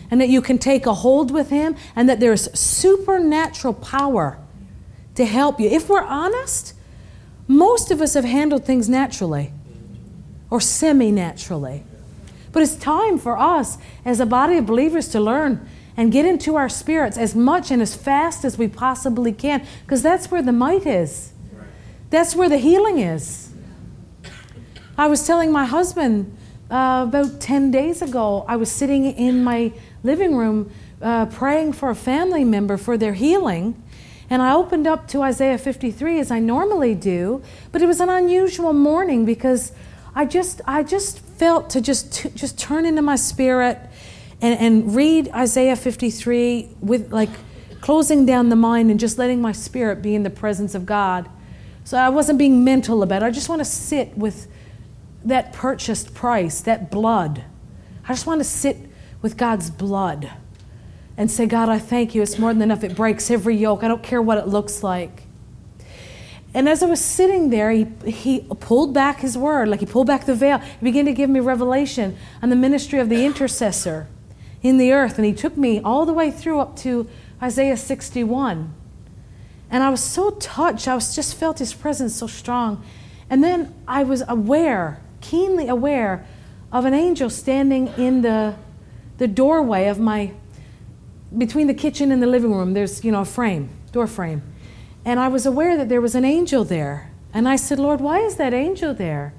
[SPEAKER 2] and that you can take a hold with Him, and that there's supernatural power to help you. If we're honest, most of us have handled things naturally or semi naturally. But it's time for us as a body of believers to learn and get into our spirits as much and as fast as we possibly can because that's where the might is. That's where the healing is. I was telling my husband uh, about 10 days ago, I was sitting in my living room uh, praying for a family member for their healing. And I opened up to Isaiah 53 as I normally do, but it was an unusual morning because I just I just felt to just to, just turn into my spirit and, and read Isaiah 53 with like closing down the mind and just letting my spirit be in the presence of God. So I wasn't being mental about it. I just want to sit with that purchased price, that blood. I just want to sit with God's blood and say, God, I thank you. It's more than enough. It breaks every yoke. I don't care what it looks like. And as I was sitting there, he, he pulled back his word, like he pulled back the veil. He began to give me revelation on the ministry of the intercessor in the earth. And he took me all the way through up to Isaiah 61. And I was so touched. I was just felt his presence so strong. And then I was aware, keenly aware, of an angel standing in the, the doorway of my, between the kitchen and the living room. There's, you know, a frame, door frame. And I was aware that there was an angel there. And I said, Lord, why is that angel there?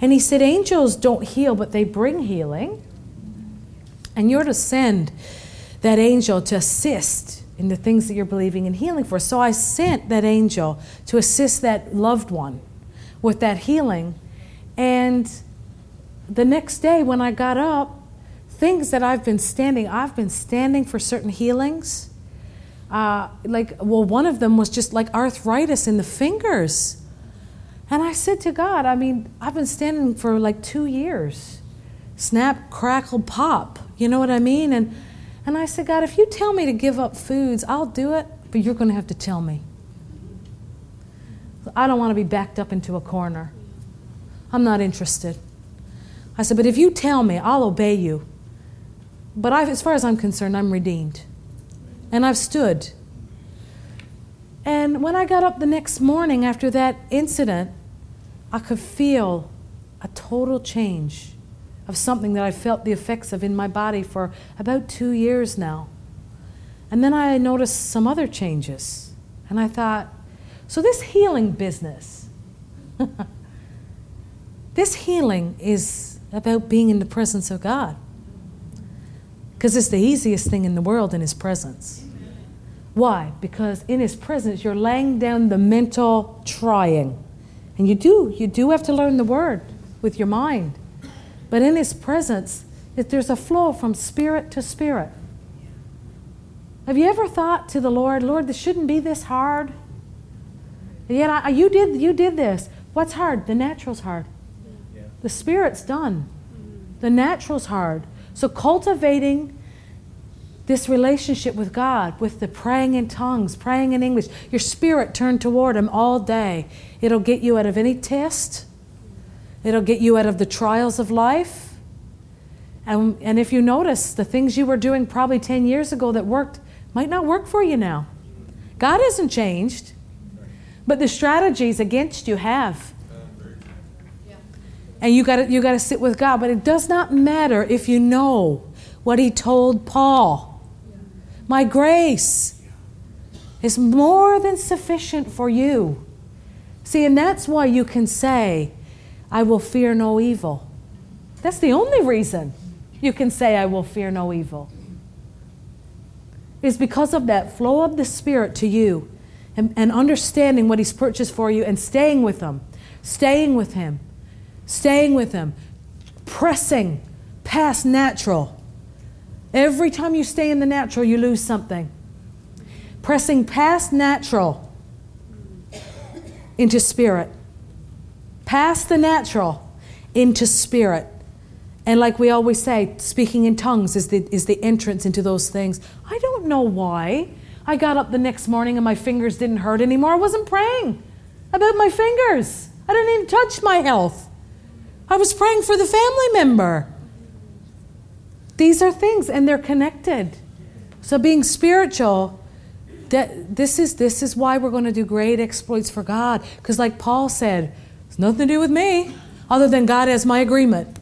[SPEAKER 2] And he said, Angels don't heal, but they bring healing. And you're to send that angel to assist in the things that you're believing in healing for. So I sent that angel to assist that loved one with that healing. And the next day when I got up, things that I've been standing, I've been standing for certain healings. Uh, like, well, one of them was just like arthritis in the fingers. And I said to God, I mean, I've been standing for like two years. Snap, crackle, pop. You know what I mean? And and I said, God, if you tell me to give up foods, I'll do it, but you're going to have to tell me. I don't want to be backed up into a corner. I'm not interested. I said, but if you tell me, I'll obey you. But I, as far as I'm concerned, I'm redeemed. And I've stood. And when I got up the next morning after that incident, I could feel a total change of something that I felt the effects of in my body for about two years now. And then I noticed some other changes. And I thought, so this healing business, this healing is about being in the presence of God. Because it's the easiest thing in the world in His presence. Why? Because in His presence, you're laying down the mental trying. And you do, you do have to learn the word with your mind. But in His presence, there's a flow from spirit to spirit. Have you ever thought to the Lord, Lord, this shouldn't be this hard? And yet I, you did you did this. What's hard? The natural's hard. Yeah. The spirit's done. The natural's hard. So cultivating this relationship with God, with the praying in tongues, praying in English, your spirit turned toward Him all day. It'll get you out of any test. It'll get you out of the trials of life. And, and if you notice, the things you were doing probably 10 years ago that worked might not work for you now. God hasn't changed, but the strategies against you have. And you got you got to sit with God. But it does not matter if you know what He told Paul. My grace is more than sufficient for you. See, and that's why you can say, I will fear no evil. That's the only reason you can say, I will fear no evil. Is because of that flow of the Spirit to you and, and understanding what He's purchased for you and staying with Him, staying with Him, staying with Him, pressing past natural. Every time you stay in the natural, you lose something. Pressing past natural into spirit past the natural into spirit. And like we always say, speaking in tongues is the, is the entrance into those things. I don't know why. I got up the next morning and my fingers didn't hurt anymore. I wasn't praying about my fingers. I didn't even touch my health. I was praying for the family member. These are things, and they're connected. So being spiritual, that this is this is why we're going to do great exploits for God. Because like Paul said, it's nothing to do with me, other than God has my agreement.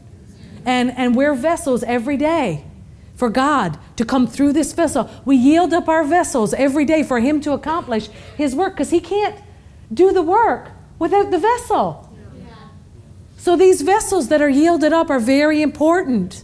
[SPEAKER 2] And, and we're vessels every day for God to come through this vessel. We yield up our vessels every day for Him to accomplish His work because He can't do the work without the vessel. So these vessels that are yielded up are very important.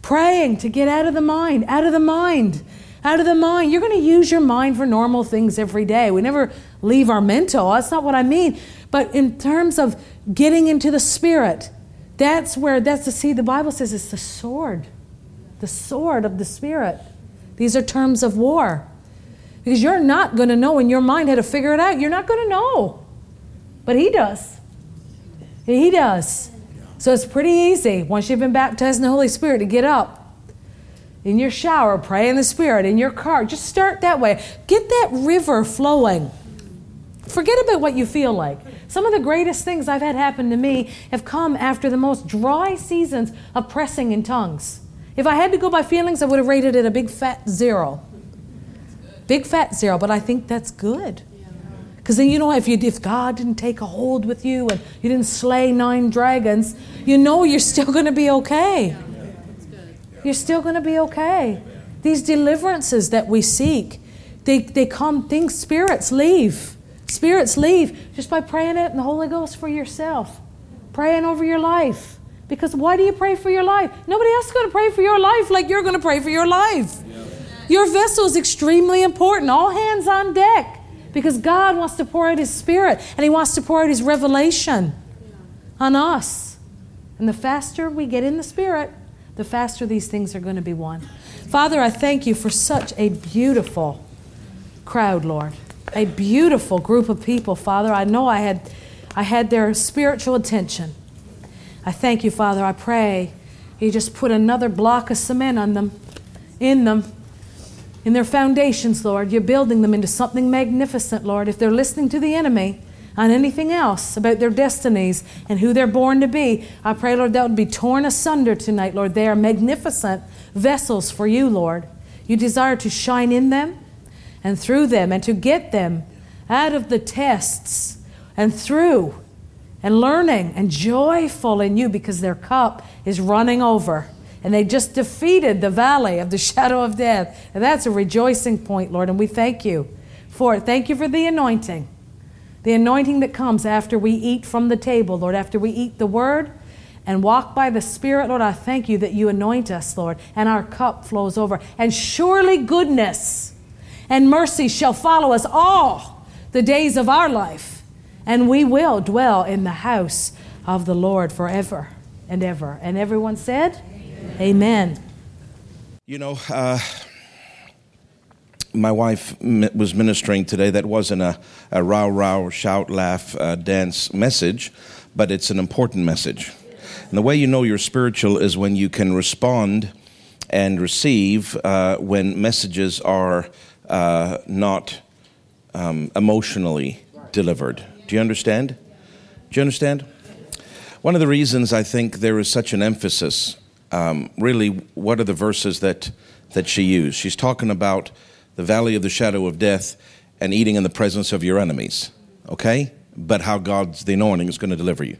[SPEAKER 2] Praying to get out of the mind, out of the mind, out of the mind. You're going to use your mind for normal things every day. We never leave our mental. Oh, that's not what I mean. But in terms of getting into the spirit, that's where that's the see the Bible says it's the sword. The sword of the spirit. These are terms of war. Because you're not going to know in your mind how to figure it out. You're not going to know. But he does. He does. So it's pretty easy once you've been baptized in the Holy Spirit to get up in your shower, pray in the Spirit, in your car. Just start that way. Get that river flowing. Forget about what you feel like. Some of the greatest things I've had happen to me have come after the most dry seasons of pressing in tongues. If I had to go by feelings, I would have rated it a big fat zero. Big fat zero, but I think that's good. Because then you know if you if God didn't take a hold with you and you didn't slay nine dragons, you know you're still going to be okay. You're still going to be okay. These deliverances that we seek, they, they come, things, spirits leave. Spirits leave just by praying it in the Holy Ghost for yourself, praying over your life. Because why do you pray for your life? Nobody else is going to pray for your life like you're going to pray for your life. Your vessel is extremely important. All hands on deck because God wants to pour out His Spirit and He wants to pour out His revelation on us. And the faster we get in the Spirit, the faster these things are going to be won. Father, I thank you for such a beautiful crowd, Lord a beautiful group of people, Father. I know I had, I had their spiritual attention. I thank you, Father. I pray you just put another block of cement on them, in them, in their foundations, Lord. You're building them into something magnificent, Lord. If they're listening to the enemy on anything else about their destinies and who they're born to be, I pray, Lord, that would be torn asunder tonight, Lord. They are magnificent vessels for you, Lord. You desire to shine in them and through them and to get them out of the tests and through and learning and joyful in you because their cup is running over. And they just defeated the valley of the shadow of death. And that's a rejoicing point, Lord. And we thank you for it. Thank you for the anointing. The anointing that comes after we eat from the table, Lord, after we eat the word and walk by the Spirit, Lord. I thank you that you anoint us, Lord, and our cup flows over. And surely goodness and mercy shall follow us all the days of our life, and we will dwell in the house of the Lord forever and ever. And everyone said, Amen. Amen.
[SPEAKER 1] You know, uh, my wife was ministering today. That wasn't a, a row, row, shout, laugh, uh, dance message, but it's an important message. And the way you know you're spiritual is when you can respond and receive uh, when messages are uh, not um, emotionally delivered. Do you understand? Do you understand? One of the reasons I think there is such an emphasis, um, really, what are the verses that, that she used? She's talking about the valley of the shadow of death and eating in the presence of your enemies, okay? But how God's the anointing is going to deliver you.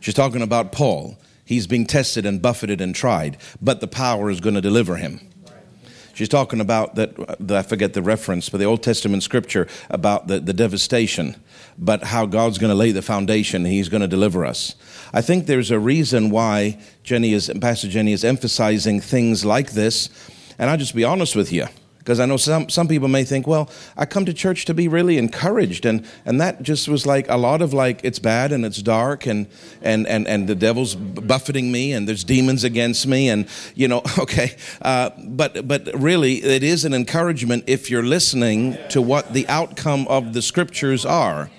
[SPEAKER 1] She's talking about Paul. He's being tested and buffeted and tried, but the power is going to deliver him. She's talking about that, I forget the reference, but the Old Testament scripture about the, the devastation, but how God's going to lay the foundation, He's going to deliver us. I think there's a reason why Jenny is, Pastor Jenny is emphasizing things like this. And I'll just be honest with you. Because I know some, some people may think, well, I come to church to be really encouraged. And, and that just was like a lot of like, it's bad and it's dark and, and, and, and the devil's buffeting me and there's demons against me. And, you know, okay. Uh, but, but really, it is an encouragement if you're listening to what the outcome of the scriptures are.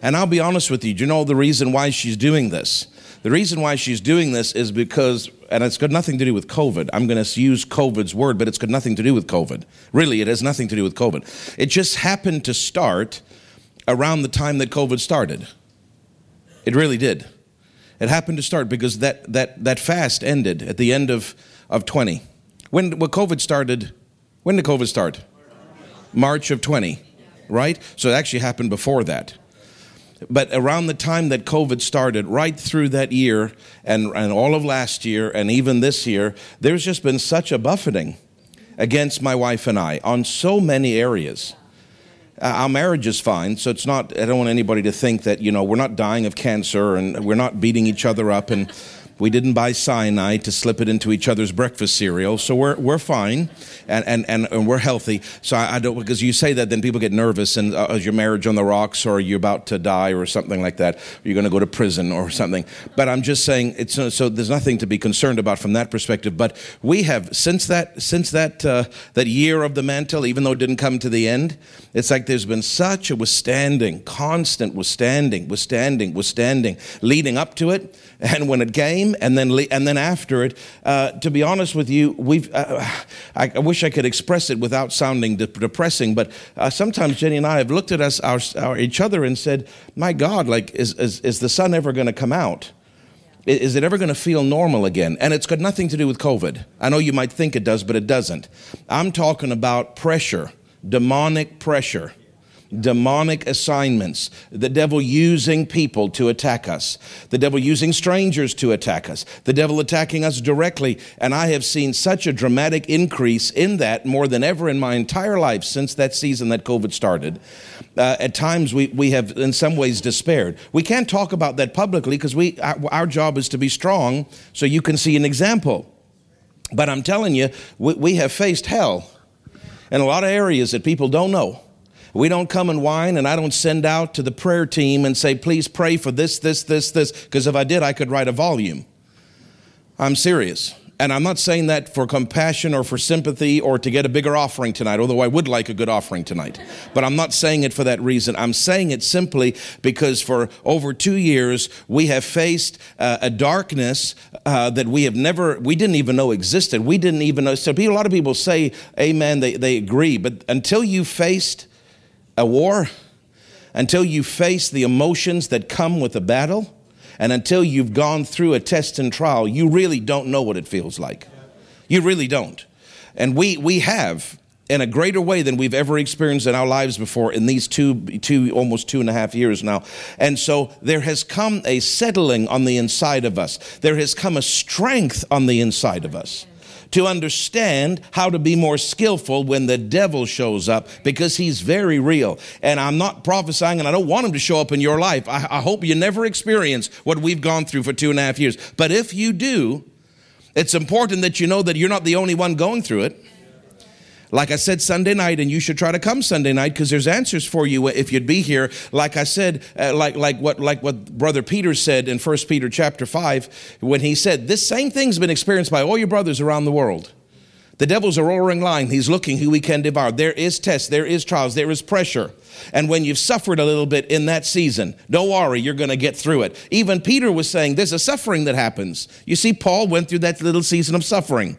[SPEAKER 1] And I'll be honest with you, do you know the reason why she's doing this? The reason why she's doing this is because, and it's got nothing to do with COVID. I'm going to use COVID's word, but it's got nothing to do with COVID. Really, it has nothing to do with COVID. It just happened to start around the time that COVID started. It really did. It happened to start because that, that, that fast ended at the end of, of 20. When, when COVID started, when did COVID start? March of 20, right? So it actually happened before that. But around the time that COVID started, right through that year and, and all of last year and even this year, there's just been such a buffeting against my wife and I on so many areas. Uh, our marriage is fine, so it's not, I don't want anybody to think that, you know, we're not dying of cancer and we're not beating each other up and, We didn't buy cyanide to slip it into each other's breakfast cereal, so we're, we're fine and, and, and, and we're healthy. So I, I, don't, because you say that, then people get nervous and uh, is your marriage on the rocks or you're you about to die or something like that? You're going to go to prison or something. But I'm just saying, it's, uh, so there's nothing to be concerned about from that perspective. But we have, since that, since that, uh, that year of the mantle, even though it didn't come to the end, it's like there's been such a withstanding, constant withstanding, withstanding, withstanding, leading up to it and when it came, and then and then after it. Uh, to be honest with you, we've. Uh, I, I, wish I could express it without sounding de- depressing, but uh, sometimes Jenny and I have looked at us, our, our, each other, and said, "My God, like, is is, is the sun ever going to come out?" Is it ever going to feel normal again? And it's got nothing to do with COVID. I know you might think it does, but it doesn't. I'm talking about pressure, demonic pressure demonic assignments, the devil using people to attack us, the devil using strangers to attack us, the devil attacking us directly. And I have seen such a dramatic increase in that more than ever in my entire life since that season that COVID started. Uh, at times, we, we have in some ways despaired. We can't talk about that publicly because we, our, our job is to be strong so you can see an example. But I'm telling you, we, we have faced hell in a lot of areas that people don't know. We don't come and whine, and I don't send out to the prayer team and say, please pray for this, this, this, this, because if I did, I could write a volume. I'm serious. And I'm not saying that for compassion or for sympathy or to get a bigger offering tonight, although I would like a good offering tonight. But I'm not saying it for that reason. I'm saying it simply because for over two years, we have faced uh, a darkness uh, that we have never, we didn't even know existed. We didn't even know. So a lot of people say, Amen, they, they agree. But until you faced a war, until you face the emotions that come with a battle, and until you've gone through a test and trial, you really don't know what it feels like. You really don't. And we, we have in a greater way than we've ever experienced in our lives before in these two, two, almost two and a half years now. And so there has come a settling on the inside of us. There has come a strength on the inside of us to understand how to be more skillful when the devil shows up because he's very real. And I'm not prophesying and I don't want him to show up in your life. I, I hope you never experience what we've gone through for two and a half years. But if you do, it's important that you know that you're not the only one going through it. Like I said Sunday night, and you should try to come Sunday night because there's answers for you if you'd be here. Like I said, uh, like like what like what Brother Peter said in First Peter chapter five, when he said this same thing's been experienced by all your brothers around the world. The devil's a roaring lion. He's looking who he can devour. There is tests, there is trials, there is pressure. And when you've suffered a little bit in that season, don't worry, you're going to get through it. Even Peter was saying there's a suffering that happens. You see, Paul went through that little season of suffering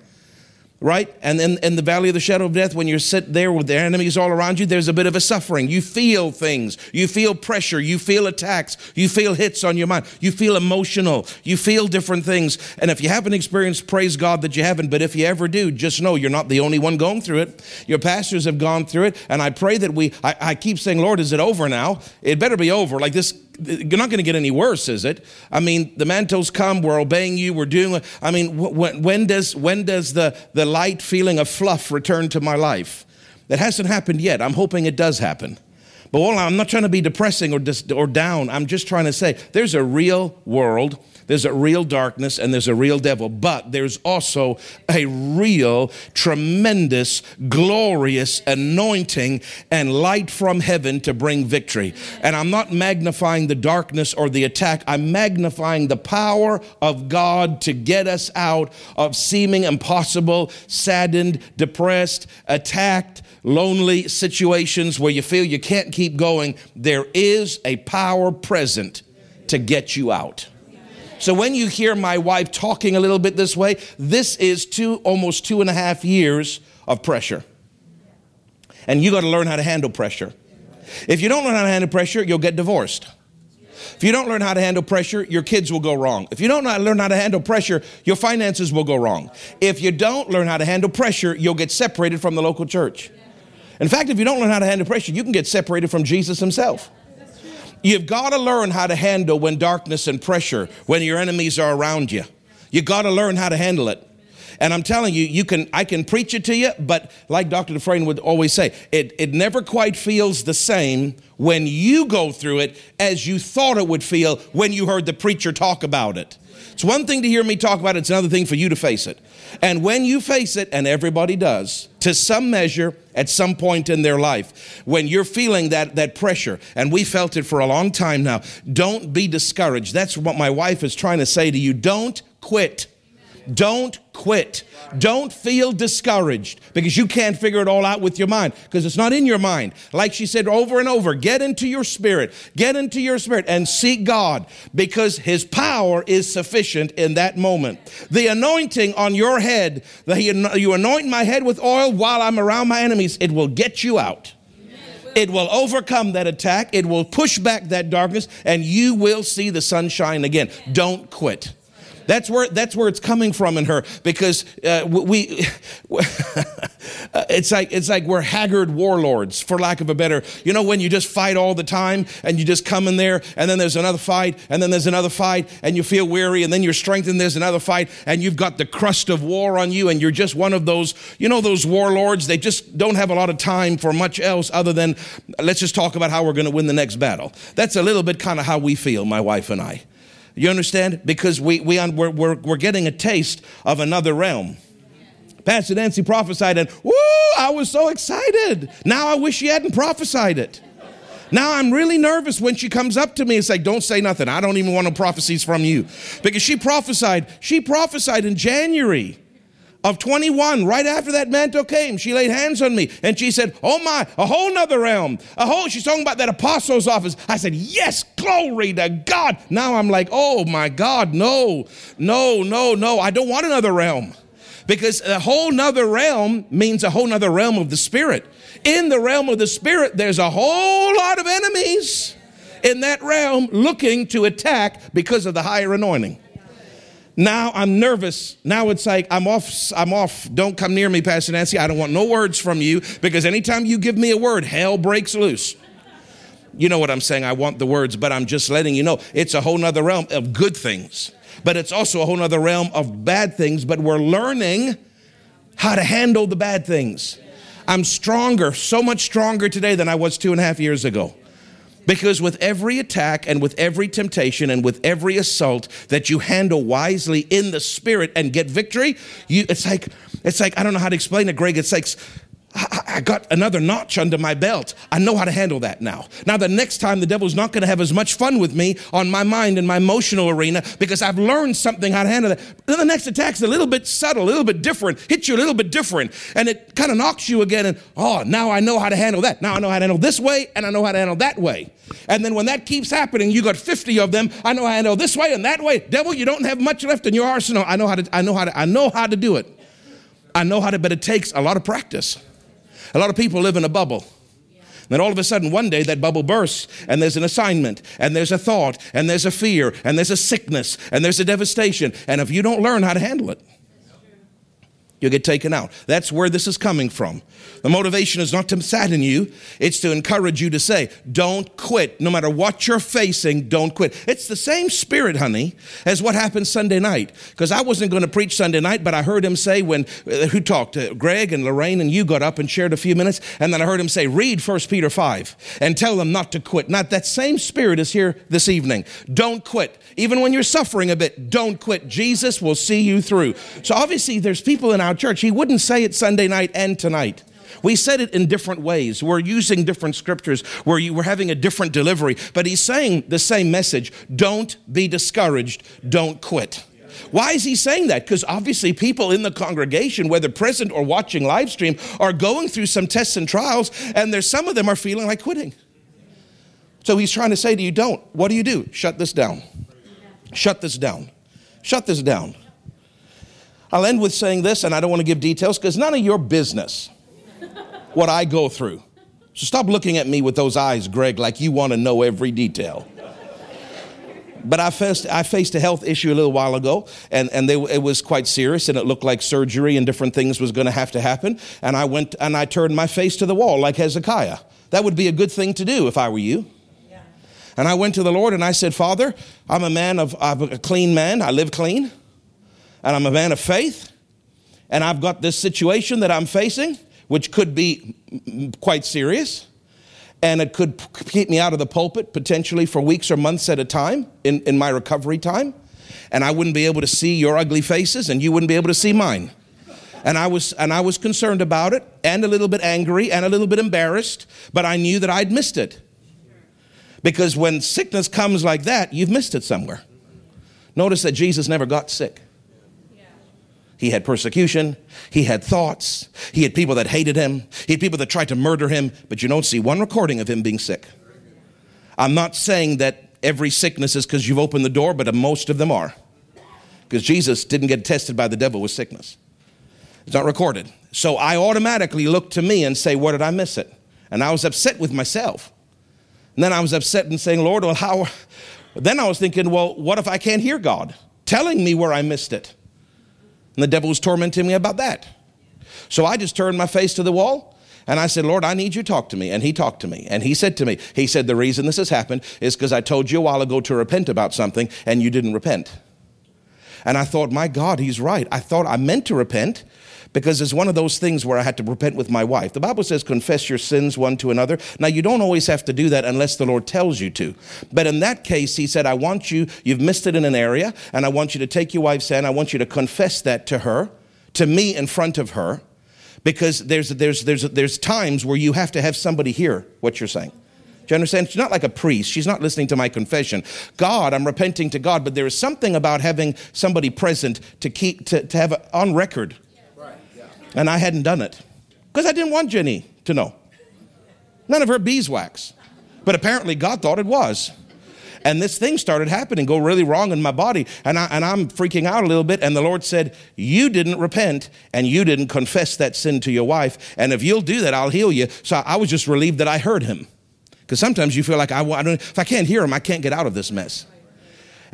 [SPEAKER 1] right? And then in the valley of the shadow of death, when you're sit there with the enemies all around you, there's a bit of a suffering. You feel things. You feel pressure. You feel attacks. You feel hits on your mind. You feel emotional. You feel different things. And if you haven't experienced, praise God that you haven't. But if you ever do, just know you're not the only one going through it. Your pastors have gone through it. And I pray that we, I, I keep saying, Lord, is it over now? It better be over. Like this you're not going to get any worse, is it? I mean, the mantles come, we're obeying you, we're doing. I mean, when, when does when does the the light feeling of fluff return to my life? That hasn't happened yet. I'm hoping it does happen. But I'm not trying to be depressing or, dis, or down. I'm just trying to say there's a real world there's a real darkness and there's a real devil, but there's also a real, tremendous, glorious anointing and light from heaven to bring victory. And I'm not magnifying the darkness or the attack, I'm magnifying the power of God to get us out of seeming impossible, saddened, depressed, attacked, lonely situations where you feel you can't keep going. There is a power present to get you out. So when you hear my wife talking a little bit this way, this is two, almost two and a half years of pressure. And you got to learn how to handle pressure. If you don't learn how to handle pressure, you'll get divorced. If you don't learn how to handle pressure, your kids will go wrong. If you don't learn how to handle pressure, your finances will go wrong. If you don't learn how to handle pressure, you'll get separated from the local church. In fact, if you don't learn how to handle pressure, you can get separated from Jesus himself. You've got to learn how to handle when darkness and pressure, when your enemies are around you. You've got to learn how to handle it. And I'm telling you, you can I can preach it to you, but like Dr. Dufresne would always say, it, it never quite feels the same when you go through it as you thought it would feel when you heard the preacher talk about it. It's one thing to hear me talk about it, it's another thing for you to face it. And when you face it, and everybody does, to some measure, at some point in their life, when you're feeling that, that pressure, and we felt it for a long time now, don't be discouraged. That's what my wife is trying to say to you. Don't quit. Don't quit. Don't feel discouraged because you can't figure it all out with your mind because it's not in your mind. Like she said over and over, get into your spirit, get into your spirit and seek God because His power is sufficient in that moment. The anointing on your head, the, you anoint my head with oil while I'm around my enemies, it will get you out. It will overcome that attack. It will push back that darkness, and you will see the sunshine again. Don't quit. That's where, that's where it's coming from in her because uh, we, it's, like, it's like we're haggard warlords, for lack of a better, you know, when you just fight all the time and you just come in there and then there's another fight and then there's another fight and you feel weary and then you're strengthened, there's another fight and you've got the crust of war on you and you're just one of those, you know, those warlords, they just don't have a lot of time for much else other than let's just talk about how we're going to win the next battle. That's a little bit kind of how we feel, my wife and I. You understand? Because we, we, we're, we're, we're getting a taste of another realm. Pastor Nancy prophesied, and woo, I was so excited. Now I wish she hadn't prophesied it. Now I'm really nervous when she comes up to me and say, Don't say nothing. I don't even want no prophecies from you. Because she prophesied, she prophesied in January of 21, right after that mantle came, she laid hands on me and she said, Oh my, a whole nother realm. A whole, she's talking about that apostle's office. I said, Yes, glory to God. Now I'm like, Oh my God, no, no, no, no. I don't want another realm. Because a whole nother realm means a whole nother realm of the spirit. In the realm of the spirit, there's a whole lot of enemies in that realm looking to attack because of the higher anointing. Now I'm nervous. Now it's like I'm off. I'm off. Don't come near me, Pastor Nancy. I don't want no words from you because anytime you give me a word, hell breaks loose. You know what I'm saying? I want the words, but I'm just letting you know it's a whole nother realm of good things, but it's also a whole nother realm of bad things. But we're learning how to handle the bad things. I'm stronger, so much stronger today than I was two and a half years ago. Because with every attack and with every temptation and with every assault that you handle wisely in the spirit and get victory, you, it's like, it's like, I don't know how to explain it, Greg. It's like I got another notch under my belt. I know how to handle that now. Now, the next time the devil's not going to have as much fun with me on my mind and my emotional arena because I've learned something how to handle that. Then the next attack's a little bit subtle, a little bit different, hits you a little bit different, and it kind of knocks you again. And oh, now I know how to handle that. Now I know how to handle this way, and I know how to handle that way. And then when that keeps happening, you got 50 of them. I know how to handle this way and that way. Devil, you don't have much left in your arsenal. I know how to. I know how to. I know how to do it. I know how to, but it takes a lot of practice. A lot of people live in a bubble. Then all of a sudden, one day that bubble bursts, and there's an assignment, and there's a thought, and there's a fear, and there's a sickness, and there's a devastation. And if you don't learn how to handle it, you'll get taken out. That's where this is coming from. The motivation is not to sadden you, it's to encourage you to say, don't quit. No matter what you're facing, don't quit. It's the same spirit, honey, as what happened Sunday night. Because I wasn't going to preach Sunday night, but I heard him say when, uh, who talked? Uh, Greg and Lorraine and you got up and shared a few minutes, and then I heard him say, read 1 Peter 5 and tell them not to quit. Not that same spirit is here this evening. Don't quit. Even when you're suffering a bit, don't quit. Jesus will see you through. So obviously, there's people in our church, he wouldn't say it Sunday night and tonight. We said it in different ways. We're using different scriptures where you, we're having a different delivery, but he's saying the same message. Don't be discouraged. Don't quit. Why is he saying that? Because obviously people in the congregation, whether present or watching live stream, are going through some tests and trials, and there's some of them are feeling like quitting. So he's trying to say to you, don't. What do you do? Shut this down. Shut this down. Shut this down. I'll end with saying this, and I don't want to give details because none of your business what I go through. So stop looking at me with those eyes, Greg, like you want to know every detail. But I faced, I faced a health issue a little while ago, and, and they, it was quite serious, and it looked like surgery and different things was going to have to happen. And I went and I turned my face to the wall like Hezekiah. That would be a good thing to do if I were you. And I went to the Lord and I said, Father, I'm a man of, I'm a clean man. I live clean. And I'm a man of faith. And I've got this situation that I'm facing which could be quite serious. And it could keep me out of the pulpit potentially for weeks or months at a time in, in my recovery time. and I wouldn't be able to see your ugly faces, and you wouldn't be able to see mine. And I was and I was concerned about it, and a little bit angry, and a little bit embarrassed, but I knew that I'd missed it. Because when sickness comes like that, you've missed it somewhere. Notice that Jesus never got sick. He had persecution. He had thoughts. He had people that hated him. He had people that tried to murder him, but you don't see one recording of him being sick. I'm not saying that every sickness is because you've opened the door, but most of them are. Because Jesus didn't get tested by the devil with sickness. It's not recorded. So I automatically look to me and say, Where did I miss it? And I was upset with myself. And then I was upset and saying, Lord, well, how? Then I was thinking, Well, what if I can't hear God telling me where I missed it? And the devil was tormenting me about that. So I just turned my face to the wall and I said, Lord, I need you to talk to me. And he talked to me. And he said to me, He said, The reason this has happened is because I told you a while ago to repent about something and you didn't repent. And I thought, My God, he's right. I thought I meant to repent because it's one of those things where I had to repent with my wife. The Bible says, confess your sins one to another. Now, you don't always have to do that unless the Lord tells you to. But in that case, he said, I want you, you've missed it in an area, and I want you to take your wife's hand, I want you to confess that to her, to me in front of her, because there's, there's, there's, there's times where you have to have somebody hear what you're saying. Do you understand? She's not like a priest. She's not listening to my confession. God, I'm repenting to God, but there is something about having somebody present to keep to, to have on record and I hadn't done it because I didn't want Jenny to know. None of her beeswax. But apparently God thought it was. And this thing started happening, go really wrong in my body. And, I, and I'm freaking out a little bit. And the Lord said, You didn't repent and you didn't confess that sin to your wife. And if you'll do that, I'll heal you. So I was just relieved that I heard him. Because sometimes you feel like, I, I don't, if I can't hear him, I can't get out of this mess.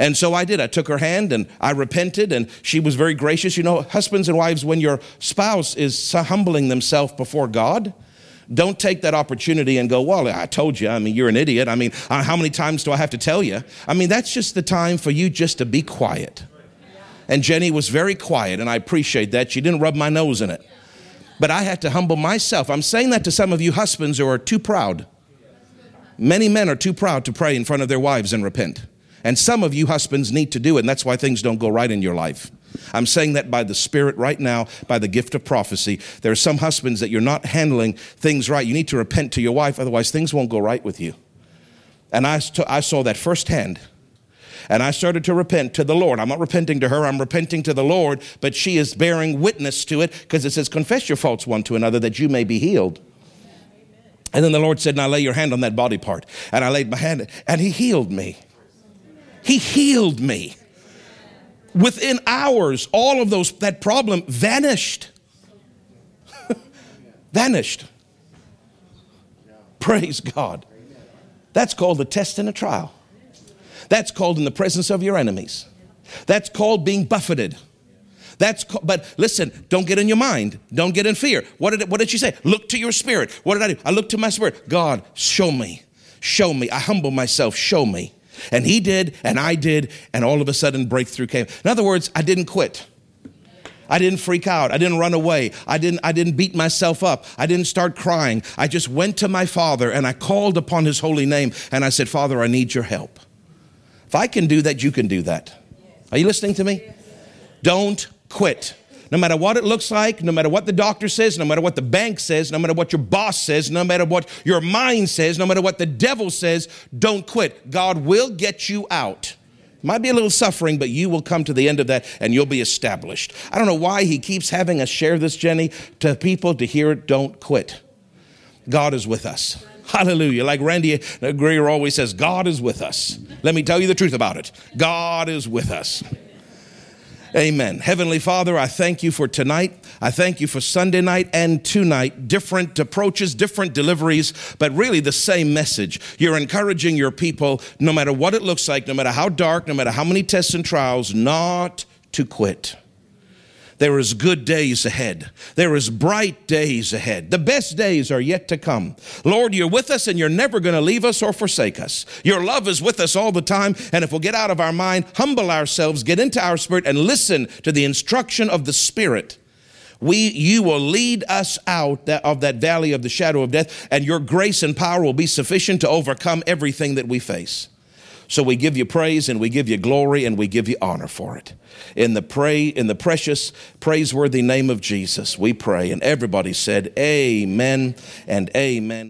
[SPEAKER 1] And so I did. I took her hand and I repented, and she was very gracious. You know, husbands and wives, when your spouse is humbling themselves before God, don't take that opportunity and go, Well, I told you. I mean, you're an idiot. I mean, uh, how many times do I have to tell you? I mean, that's just the time for you just to be quiet. And Jenny was very quiet, and I appreciate that. She didn't rub my nose in it. But I had to humble myself. I'm saying that to some of you husbands who are too proud. Many men are too proud to pray in front of their wives and repent. And some of you husbands need to do it, and that's why things don't go right in your life. I'm saying that by the Spirit right now, by the gift of prophecy. There are some husbands that you're not handling things right. You need to repent to your wife, otherwise, things won't go right with you. And I, I saw that firsthand. And I started to repent to the Lord. I'm not repenting to her, I'm repenting to the Lord, but she is bearing witness to it because it says, Confess your faults one to another that you may be healed. And then the Lord said, Now lay your hand on that body part. And I laid my hand, and He healed me. He healed me. Within hours, all of those, that problem vanished. vanished. Praise God. That's called a test and a trial. That's called in the presence of your enemies. That's called being buffeted. That's called, but listen, don't get in your mind. Don't get in fear. What did, what did she say? Look to your spirit. What did I do? I looked to my spirit. God, show me. Show me. I humble myself. Show me. And he did, and I did, and all of a sudden breakthrough came. In other words, I didn't quit. I didn't freak out. I didn't run away. I didn't, I didn't beat myself up. I didn't start crying. I just went to my father and I called upon his holy name and I said, Father, I need your help. If I can do that, you can do that. Are you listening to me? Don't quit. No matter what it looks like, no matter what the doctor says, no matter what the bank says, no matter what your boss says, no matter what your mind says, no matter what the devil says, don't quit. God will get you out. Might be a little suffering, but you will come to the end of that and you'll be established. I don't know why he keeps having us share this, Jenny, to people to hear it. Don't quit. God is with us. Hallelujah. Like Randy Greer always says, God is with us. Let me tell you the truth about it. God is with us. Amen. Heavenly Father, I thank you for tonight. I thank you for Sunday night and tonight. Different approaches, different deliveries, but really the same message. You're encouraging your people, no matter what it looks like, no matter how dark, no matter how many tests and trials, not to quit. There is good days ahead. There is bright days ahead. The best days are yet to come. Lord, you're with us and you're never going to leave us or forsake us. Your love is with us all the time. And if we'll get out of our mind, humble ourselves, get into our spirit, and listen to the instruction of the Spirit, we you will lead us out of that valley of the shadow of death and your grace and power will be sufficient to overcome everything that we face So we give you praise and we give you glory and we give you honor for it. In the pray in the precious praiseworthy name of Jesus, we pray and everybody said amen and amen.